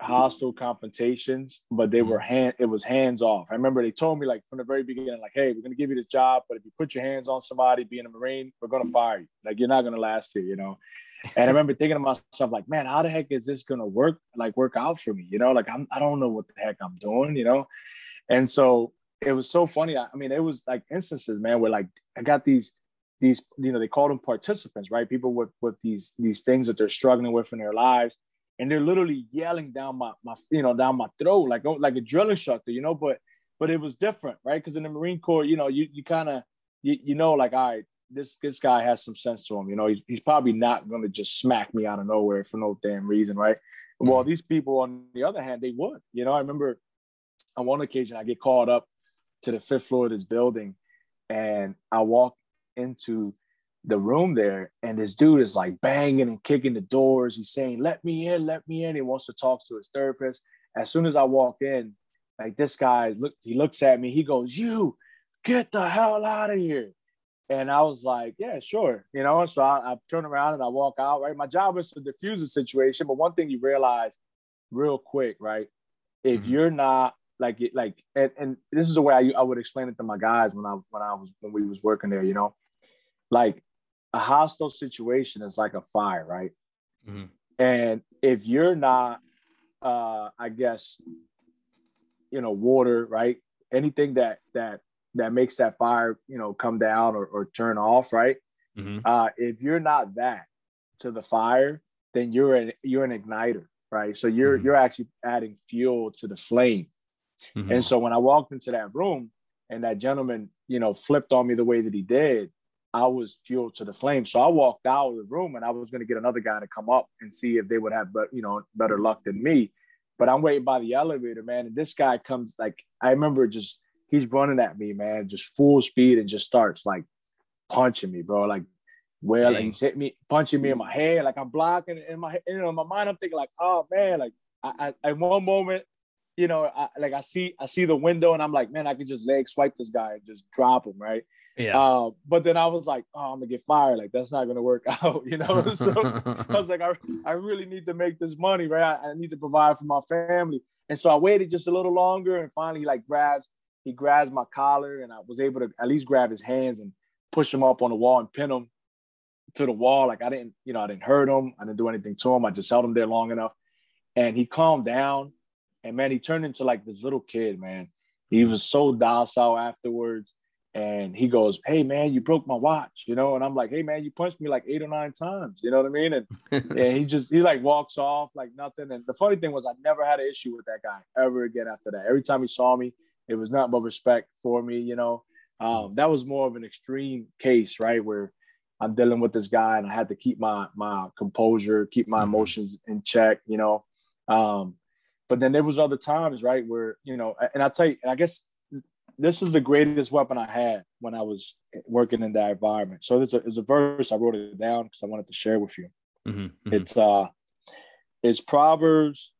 hostile confrontations, but they mm-hmm. were hand it was hands off. I remember they told me like from the very beginning, like, hey, we're gonna give you this job, but if you put your hands on somebody being a Marine, we're gonna fire you. Like you're not gonna last here, you know. And I remember thinking to myself, like, man, how the heck is this gonna work? Like, work out for me, you know? Like, I'm I don't know what the heck I'm doing, you know. And so it was so funny. I, I mean, it was like instances, man, where like I got these these you know they call them participants, right? People with with these these things that they're struggling with in their lives, and they're literally yelling down my my you know down my throat like oh, like a drill instructor, you know. But but it was different, right? Because in the Marine Corps, you know, you you kind of you, you know like all right this this guy has some sense to him. You know, he's, he's probably not going to just smack me out of nowhere for no damn reason, right? Mm-hmm. Well, these people, on the other hand, they would. You know, I remember on one occasion I get called up to the fifth floor of this building, and I walk into the room there, and this dude is like banging and kicking the doors. He's saying, "Let me in, let me in." He wants to talk to his therapist. As soon as I walk in, like this guy look, he looks at me. He goes, "You get the hell out of here!" And I was like, yeah, sure. You know, so I, I turn around and I walk out, right? My job is to diffuse the situation. But one thing you realize real quick, right? If mm-hmm. you're not like, like, and, and this is the way I, I would explain it to my guys when I, when I was, when we was working there, you know, like a hostile situation is like a fire, right? Mm-hmm. And if you're not, uh, I guess, you know, water, right? Anything that, that that makes that fire, you know, come down or, or turn off, right? Mm-hmm. Uh, if you're not that to the fire, then you're an you're an igniter, right? So you're mm-hmm. you're actually adding fuel to the flame. Mm-hmm. And so when I walked into that room and that gentleman, you know, flipped on me the way that he did, I was fuel to the flame. So I walked out of the room and I was going to get another guy to come up and see if they would have, but you know, better luck than me. But I'm waiting by the elevator, man. And this guy comes like I remember just he's running at me, man, just full speed and just starts like punching me, bro. Like well, Dang. and he's hitting me, punching me in my head, like I'm blocking in my you know, in my mind, I'm thinking like, oh man, like I, I, one moment, you know, I, like I see I see the window and I'm like, man, I could just leg swipe this guy and just drop him, right? Yeah. Uh, but then I was like, oh, I'm gonna get fired. Like that's not gonna work out, you know. so I was like, I, I really need to make this money, right? I, I, need to provide for my family. And so I waited just a little longer, and finally, like grabs, he grabs my collar, and I was able to at least grab his hands and push him up on the wall and pin him to the wall. Like I didn't, you know, I didn't hurt him. I didn't do anything to him. I just held him there long enough, and he calmed down. And man, he turned into like this little kid, man. He was so docile afterwards and he goes, "Hey man, you broke my watch," you know, and I'm like, "Hey man, you punched me like eight or nine times," you know what I mean? And and he just he like walks off like nothing. And the funny thing was, I never had an issue with that guy ever again after that. Every time he saw me, it was not but respect for me, you know. Um, that was more of an extreme case, right, where I'm dealing with this guy and I had to keep my my composure, keep my mm-hmm. emotions in check, you know. Um, but then there was other times, right, where you know, and I tell you, and I guess this was the greatest weapon I had when I was working in that environment. So there's a, there's a verse I wrote it down because I wanted to share with you. Mm-hmm, mm-hmm. It's uh, it's Proverbs.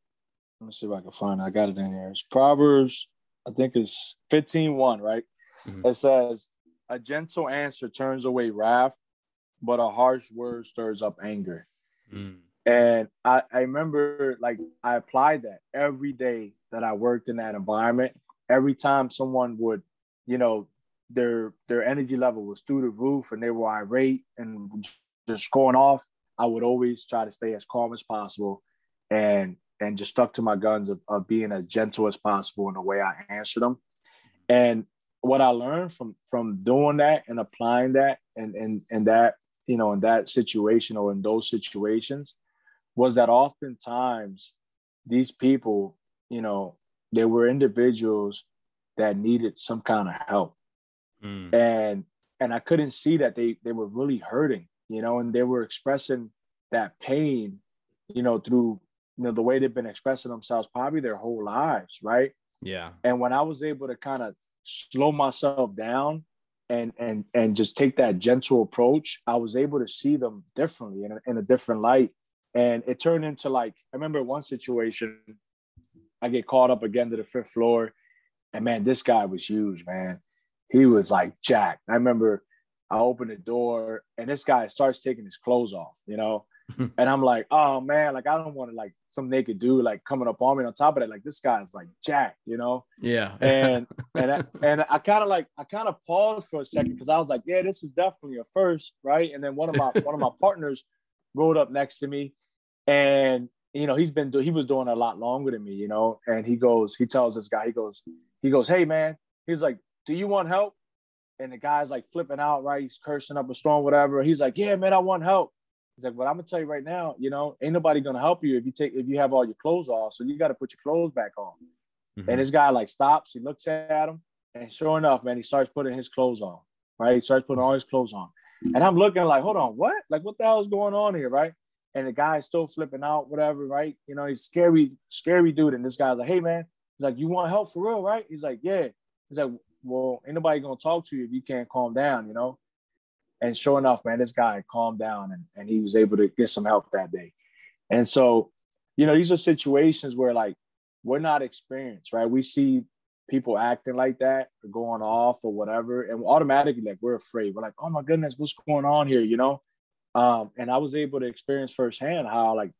Let me see if I can find it. I got it in here. It's Proverbs. I think it's 15 1, right? Mm-hmm. It says, A gentle answer turns away wrath, but a harsh word stirs up anger. Mm. And I, I remember like I applied that every day that I worked in that environment every time someone would, you know, their their energy level was through the roof and they were irate and just going off, I would always try to stay as calm as possible and and just stuck to my guns of, of being as gentle as possible in the way I answered them. And what I learned from from doing that and applying that and and and that you know in that situation or in those situations was that oftentimes these people you know there were individuals that needed some kind of help. Mm. and and i couldn't see that they they were really hurting you know and they were expressing that pain you know through you know the way they've been expressing themselves probably their whole lives right? Yeah. And when i was able to kind of slow myself down and and and just take that gentle approach i was able to see them differently in a, in a different light. And it turned into like i remember one situation I get called up again to the fifth floor. And man, this guy was huge, man. He was like jacked. I remember I opened the door and this guy starts taking his clothes off, you know? and I'm like, oh man, like I don't want to like some naked dude like coming up on me. on top of that, like this guy's like Jack, you know? Yeah. and and I, and I kind of like I kind of paused for a second because I was like, yeah, this is definitely a first, right? And then one of my one of my partners rolled up next to me, and you know, he's been he was doing a lot longer than me, you know. And he goes, he tells this guy, he goes, he goes, hey man, he's like, do you want help? And the guy's like flipping out, right? He's cursing up a storm, whatever. He's like, yeah, man, I want help. He's like, but I'm gonna tell you right now, you know, ain't nobody gonna help you if you take if you have all your clothes off. So you got to put your clothes back on. Mm-hmm. And this guy like stops, he looks at him, and sure enough, man, he starts putting his clothes on. Right, he starts putting all his clothes on, and I'm looking like, hold on, what? Like, what the hell is going on here, right? And the guy's still flipping out, whatever, right? You know, he's scary, scary dude. And this guy's like, hey man, he's like, you want help for real, right? He's like, yeah. He's like, well, ain't nobody gonna talk to you if you can't calm down, you know? And sure enough, man, this guy calmed down and, and he was able to get some help that day. And so, you know, these are situations where like we're not experienced, right? We see people acting like that or going off or whatever, and automatically like we're afraid. We're like, oh my goodness, what's going on here? You know? Um, and I was able to experience firsthand how like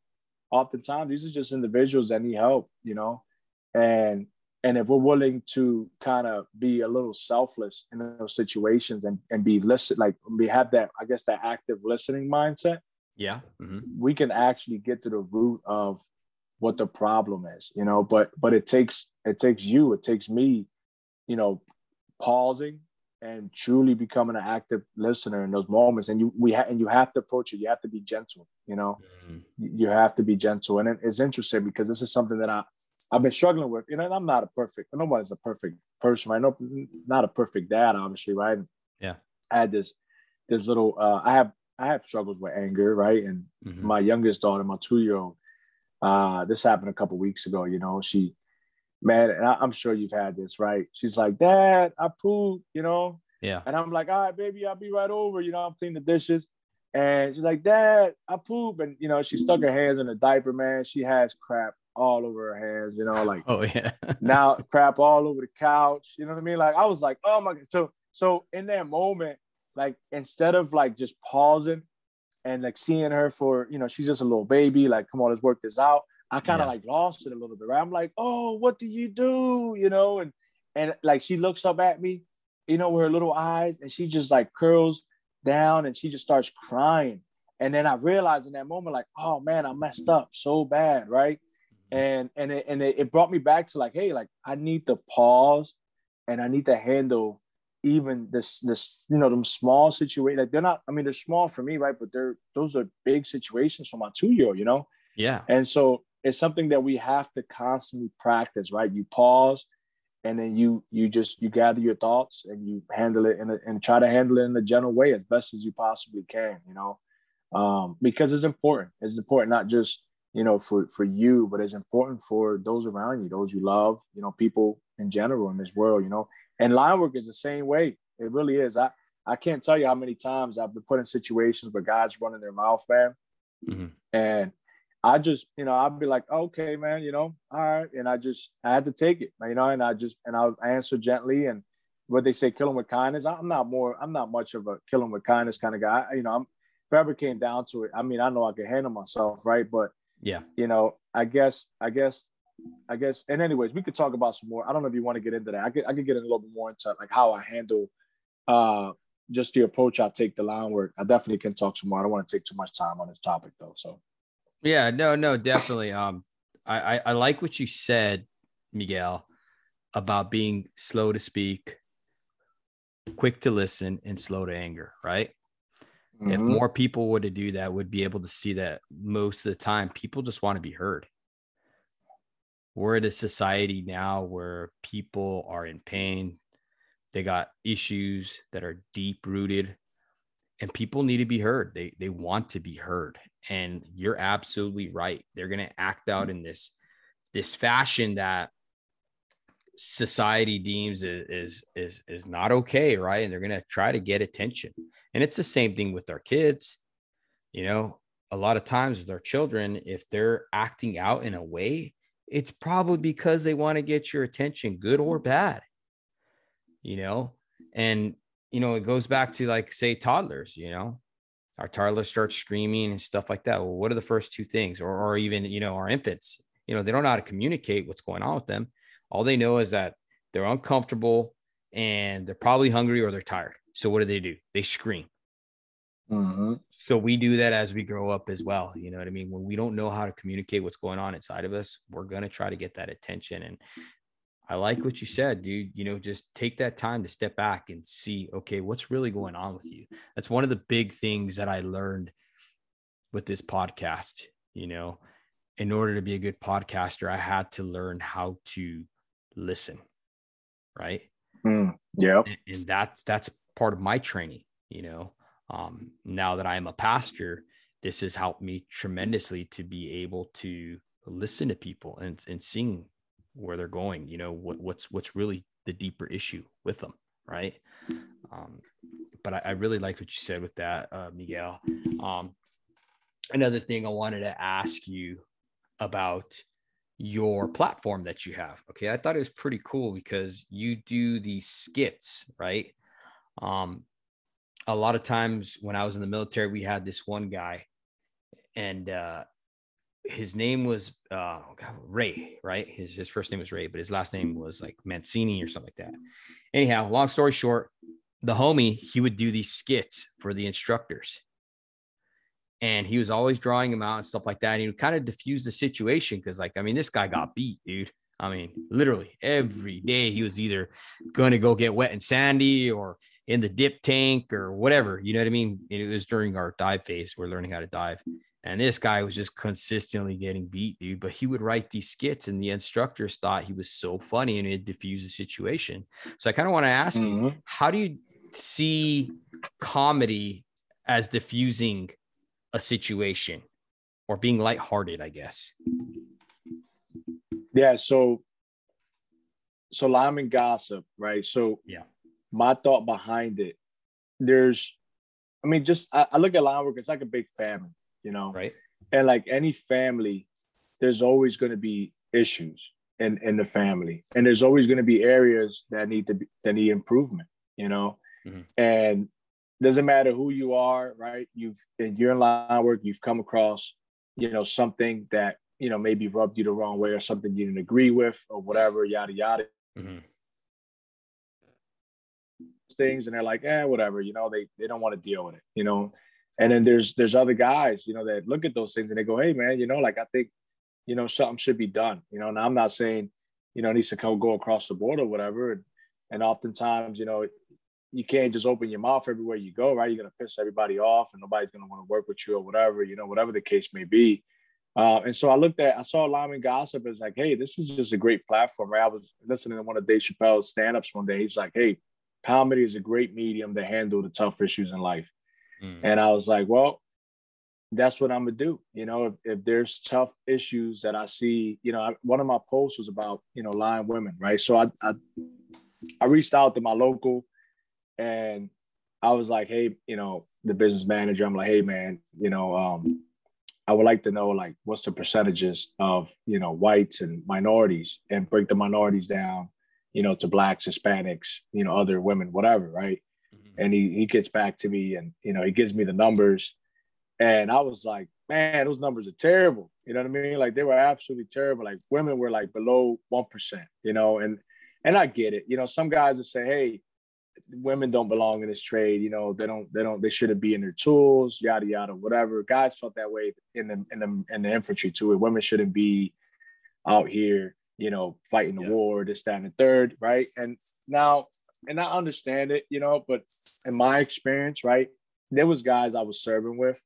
oftentimes these are just individuals that need help, you know, and and if we're willing to kind of be a little selfless in those situations and and be listen like we have that I guess that active listening mindset, yeah, mm-hmm. we can actually get to the root of what the problem is, you know. But but it takes it takes you, it takes me, you know, pausing and truly becoming an active listener in those moments. And you we ha- and you have to approach it. You have to be gentle. You know, mm-hmm. you have to be gentle. And it, it's interesting because this is something that I I've been struggling with. You know, I'm not a perfect. Nobody's a perfect person. I know not a perfect dad, obviously, right? Yeah. I had this this little. Uh, I have I have struggles with anger, right? And mm-hmm. my youngest daughter, my two year old. Uh, this happened a couple weeks ago. You know, she man, and I, am sure you've had this, right? She's like, Dad, I pooped, you know? Yeah. And I'm like, all right, baby, I'll be right over. You know, I'm cleaning the dishes. And she's like, Dad, I poop. And, you know, she stuck her hands in a diaper, man. She has crap all over her hands, you know, like, oh, yeah. now crap all over the couch. You know what I mean? Like, I was like, oh my God. So, so in that moment, like, instead of like just pausing and like seeing her for, you know, she's just a little baby, like, come on, let's work this out. I kind of yeah. like lost it a little bit, right? I'm like, oh, what do you do? You know, and, and like she looks up at me, you know, with her little eyes, and she just like curls down and she just starts crying. And then I realized in that moment, like, oh man, I messed up so bad, right? Mm-hmm. And and it, and it, it brought me back to like, hey, like I need to pause and I need to handle even this this you know them small situations. Like they're not, I mean, they're small for me, right? But they're those are big situations for my two year old, you know. Yeah. And so it's something that we have to constantly practice, right? You pause and then you you just you gather your thoughts and you handle it in a, and try to handle it in a gentle way as best as you possibly can you know? Um, because it's important. It's important not just you know for for you but it's important for those around you those you love you know people in general in this world you know? And line work is the same way. It really is. I i can't tell you how many times i've been put in situations where guys running their mouth man. Mm-hmm. and I just, you know, I'd be like, okay, man, you know, all right. And I just, I had to take it, you know, and I just, and I'll answer gently and what they say, kill them with kindness. I'm not more, I'm not much of a kill them with kindness kind of guy. You know, I'm, if ever came down to it, I mean, I know I can handle myself, right? But yeah, you know, I guess, I guess, I guess, and anyways, we could talk about some more. I don't know if you want to get into that. I could, I could get in a little bit more into like how I handle, uh, just the approach I take the line work. I definitely can talk some more. I don't want to take too much time on this topic though. So yeah, no, no, definitely. Um, I, I, I like what you said, Miguel, about being slow to speak, quick to listen, and slow to anger. Right. Mm-hmm. If more people were to do that, would be able to see that most of the time people just want to be heard. We're in a society now where people are in pain. They got issues that are deep rooted and people need to be heard. They they want to be heard. And you're absolutely right. They're going to act out in this this fashion that society deems is, is is not okay, right? And they're going to try to get attention. And it's the same thing with our kids. You know, a lot of times with our children, if they're acting out in a way, it's probably because they want to get your attention, good or bad. You know, and you know, it goes back to like say toddlers, you know, our toddlers start screaming and stuff like that. Well, what are the first two things? Or, or even, you know, our infants, you know, they don't know how to communicate what's going on with them. All they know is that they're uncomfortable and they're probably hungry or they're tired. So what do they do? They scream. Mm-hmm. So we do that as we grow up as well. You know what I mean? When we don't know how to communicate what's going on inside of us, we're going to try to get that attention. And I like what you said, dude. You know, just take that time to step back and see, okay, what's really going on with you. That's one of the big things that I learned with this podcast. You know, in order to be a good podcaster, I had to learn how to listen. Right. Mm, yeah. And, and that's that's part of my training. You know, um, now that I am a pastor, this has helped me tremendously to be able to listen to people and and sing where they're going you know what, what's what's really the deeper issue with them right? Um, but I, I, really like what you said with that uh, miguel. Um, another thing i wanted to ask you about your platform that you have okay? I thought it was pretty cool because you do these skits right? Um, a lot of times when i was in the military we had this one guy and uh, his name was uh, Ray, right? His his first name was Ray, but his last name was like Mancini or something like that. Anyhow, long story short, the homie he would do these skits for the instructors, and he was always drawing them out and stuff like that. And he would kind of diffuse the situation because, like, I mean, this guy got beat, dude. I mean, literally every day he was either gonna go get wet and sandy or in the dip tank or whatever. You know what I mean? It was during our dive phase. We're learning how to dive. And this guy was just consistently getting beat, dude. But he would write these skits, and the instructors thought he was so funny and it diffused the situation. So I kind of want to ask mm-hmm. you, how do you see comedy as diffusing a situation or being lighthearted, I guess? Yeah. So, so Lineman Gossip, right? So, yeah, my thought behind it, there's I mean, just I, I look at line work, it's like a big family, you know? Right. And like any family, there's always going to be issues in, in the family. And there's always going to be areas that need to be that need improvement, you know? Mm-hmm. And doesn't matter who you are, right? You've in your line work, you've come across, you know, something that you know maybe rubbed you the wrong way or something you didn't agree with or whatever, yada yada. Mm-hmm. Things and they're like, eh, whatever, you know, they they don't want to deal with it, you know. And then there's there's other guys, you know, that look at those things and they go, hey man, you know, like I think, you know, something should be done, you know. And I'm not saying, you know, needs to come go across the board or whatever. And, and oftentimes, you know, you can't just open your mouth everywhere you go, right? You're gonna piss everybody off, and nobody's gonna want to work with you or whatever, you know, whatever the case may be. Uh, and so I looked at, I saw Lineman Gossip as like, hey, this is just a great platform, right? I was listening to one of Dave Chappelle's stand-ups one day. He's like, hey, comedy is a great medium to handle the tough issues in life. Mm. And I was like, well, that's what I'm gonna do. You know, if, if there's tough issues that I see, you know, I, one of my posts was about, you know, line women, right? So I, I, I reached out to my local and I was like, hey, you know, the business manager, I'm like, hey, man, you know, um, I would like to know like what's the percentages of you know whites and minorities, and break the minorities down, you know, to blacks, Hispanics, you know, other women, whatever, right? And he he gets back to me, and you know, he gives me the numbers, and I was like, man, those numbers are terrible. You know what I mean? Like they were absolutely terrible. Like women were like below one percent, you know, and and I get it. You know, some guys would say, hey, women don't belong in this trade. You know, they don't, they don't, they shouldn't be in their tools, yada yada, whatever. Guys felt that way in the in the in the infantry too. Women shouldn't be out here, you know, fighting the yeah. war, this, that, and the third, right? And now, and I understand it, you know, but in my experience, right, there was guys I was serving with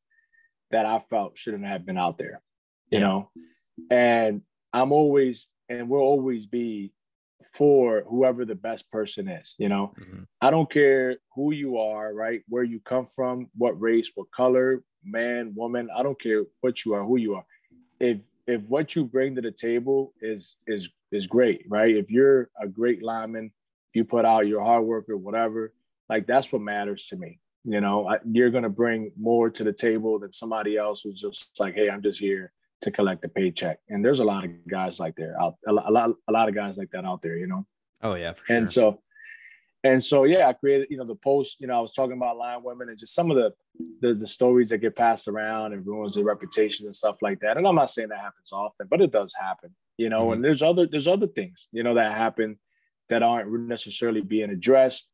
that I felt shouldn't have been out there, you yeah. know, and I'm always and will always be for whoever the best person is. You know, mm-hmm. I don't care who you are, right? Where you come from, what race, what color, man, woman. I don't care what you are, who you are. If if what you bring to the table is is is great, right? If you're a great lineman, you put out your hard work or whatever, like that's what matters to me. You know, I, you're gonna bring more to the table than somebody else who's just like, hey, I'm just here to collect a paycheck. And there's a lot of guys like there out a lot, a lot of guys like that out there, you know? Oh yeah. And so, and so, yeah, I created, you know, the post, you know, I was talking about line women and just some of the, the, the stories that get passed around and ruins their reputation and stuff like that. And I'm not saying that happens often, but it does happen, you know, mm-hmm. and there's other, there's other things, you know, that happen that aren't necessarily being addressed.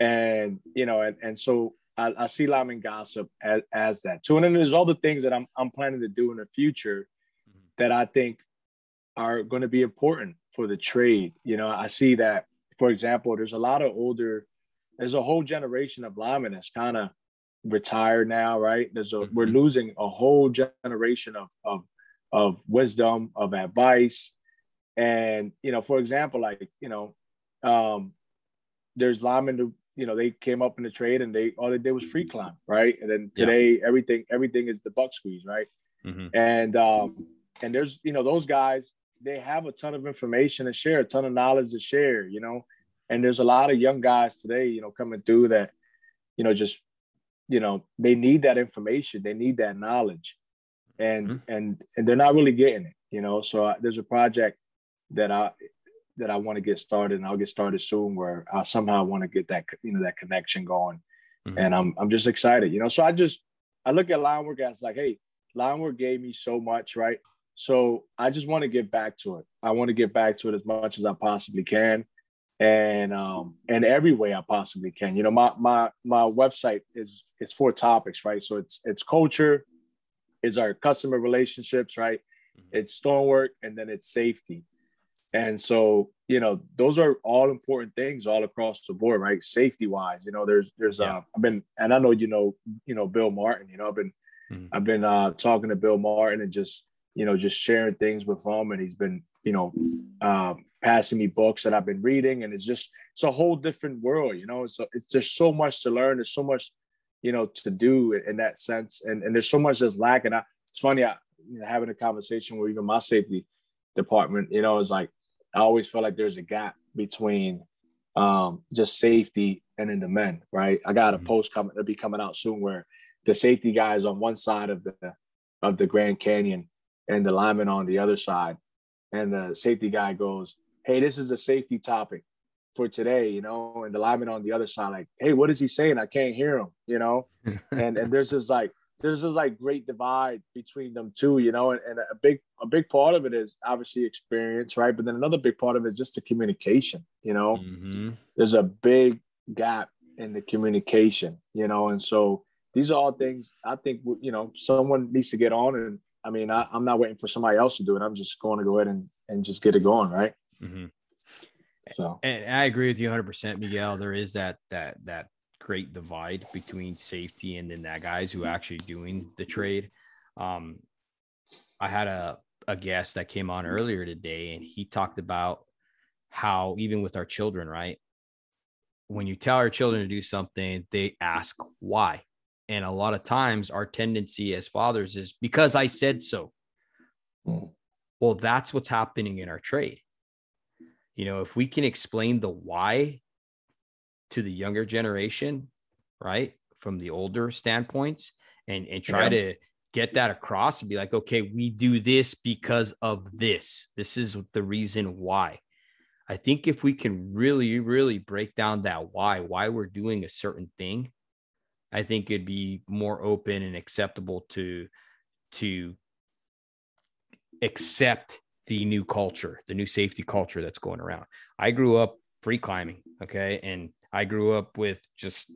And, you know, and, and so I, I see lineman gossip as, as that too. And then there's all the things that I'm, I'm planning to do in the future mm-hmm. that I think are going to be important for the trade. You know, I see that, for example, there's a lot of older, there's a whole generation of linemen that's kind of retired now, right? There's a, mm-hmm. we're losing a whole generation of, of, of wisdom, of advice. And, you know, for example, like, you know, um, there's linemen you know, they came up in the trade and they all they did was free climb, right? And then today yeah. everything everything is the buck squeeze, right? Mm-hmm. And um, and there's you know those guys they have a ton of information to share, a ton of knowledge to share, you know. And there's a lot of young guys today, you know, coming through that, you know, just you know they need that information, they need that knowledge, and mm-hmm. and and they're not really getting it, you know. So uh, there's a project that I that I want to get started, and I'll get started soon. Where I somehow want to get that you know that connection going, mm-hmm. and I'm I'm just excited, you know. So I just I look at line work as like, hey, line work gave me so much, right? So I just want to get back to it. I want to get back to it as much as I possibly can, and um and every way I possibly can. You know, my my my website is it's four topics, right? So it's it's culture, is our customer relationships, right? Mm-hmm. It's storm work, and then it's safety. And so, you know, those are all important things all across the board, right? Safety wise, you know, there's, there's, yeah. uh, I've been, and I know, you know, you know, Bill Martin, you know, I've been, mm-hmm. I've been uh, talking to Bill Martin and just, you know, just sharing things with him. And he's been, you know, uh, passing me books that I've been reading. And it's just, it's a whole different world, you know, it's, it's just so much to learn. There's so much, you know, to do in that sense. And, and there's so much that's lacking. I, it's funny, I, you know, having a conversation with even my safety department, you know, it's like, I always felt like there's a gap between um, just safety and in the men, right? I got a mm-hmm. post coming, it'll be coming out soon where the safety guy is on one side of the of the Grand Canyon and the lineman on the other side. And the safety guy goes, Hey, this is a safety topic for today, you know, and the lineman on the other side, like, hey, what is he saying? I can't hear him, you know. and and there's this like there's this like great divide between them two, you know, and, and a big a big part of it is obviously experience, right? But then another big part of it is just the communication, you know. Mm-hmm. There's a big gap in the communication, you know, and so these are all things I think you know someone needs to get on, and I mean I, am not waiting for somebody else to do it. I'm just going to go ahead and and just get it going, right? Mm-hmm. So, and I agree with you 100, percent Miguel. There is that that that great divide between safety and then that guys who are actually doing the trade. Um, I had a a guest that came on earlier today, and he talked about how even with our children, right? When you tell our children to do something, they ask why. And a lot of times, our tendency as fathers is because I said so. Well, that's what's happening in our trade you know, if we can explain the why to the younger generation, right, from the older standpoints, and and try yeah. to get that across and be like, okay, we do this because of this. This is the reason why. I think if we can really, really break down that why, why we're doing a certain thing, I think it'd be more open and acceptable to to accept the new culture, the new safety culture that's going around. I grew up free climbing, okay, and I grew up with just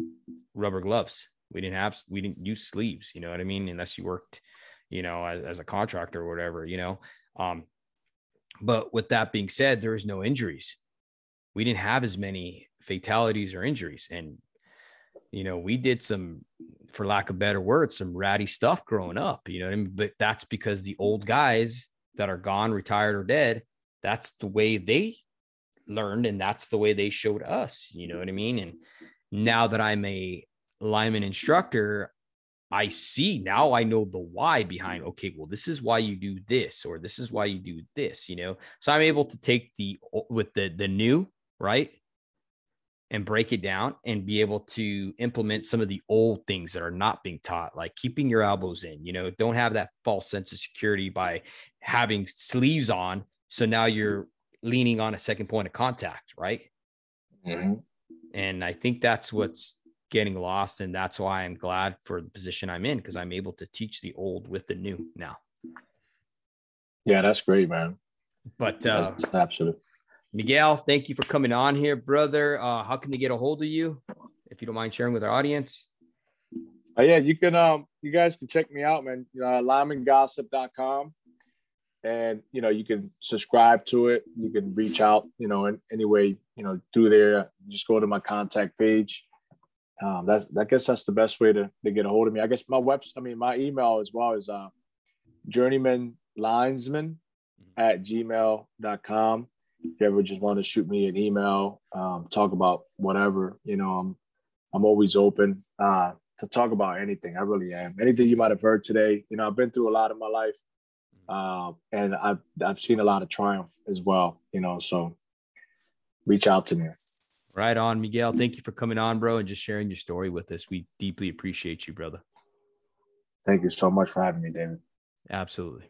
rubber gloves. We didn't have we didn't use sleeves, you know what I mean, unless you worked, you know, as, as a contractor or whatever, you know. Um, but with that being said, there was no injuries. We didn't have as many fatalities or injuries, and you know, we did some, for lack of better words, some ratty stuff growing up. You know what I mean? But that's because the old guys that are gone, retired, or dead, that's the way they learned and that's the way they showed us. You know what I mean? And now that I'm a lineman instructor, I see now I know the why behind, okay, well, this is why you do this, or this is why you do this, you know. So I'm able to take the with the the new, right? and break it down and be able to implement some of the old things that are not being taught, like keeping your elbows in, you know, don't have that false sense of security by having sleeves on. So now mm-hmm. you're leaning on a second point of contact, right? Mm-hmm. And I think that's what's getting lost. And that's why I'm glad for the position I'm in because I'm able to teach the old with the new now. Yeah, that's great, man. But uh, absolutely Miguel, thank you for coming on here, brother. Uh, how can they get a hold of you, if you don't mind sharing with our audience? Uh, yeah, you can. Um, you guys can check me out, man. Uh, linemangossip.com, and you know you can subscribe to it. You can reach out, you know, in any way, you know, through there. Just go to my contact page. Um, that's I guess that's the best way to, to get a hold of me. I guess my website, I mean, my email as well is uh, journeyman linesman at gmail.com if you ever just want to shoot me an email, um, talk about whatever, you know, I'm I'm always open uh, to talk about anything. I really am. Anything you might have heard today. You know, I've been through a lot in my life, uh, and I've I've seen a lot of triumph as well. You know, so reach out to me. Right on, Miguel. Thank you for coming on, bro, and just sharing your story with us. We deeply appreciate you, brother. Thank you so much for having me, David. Absolutely.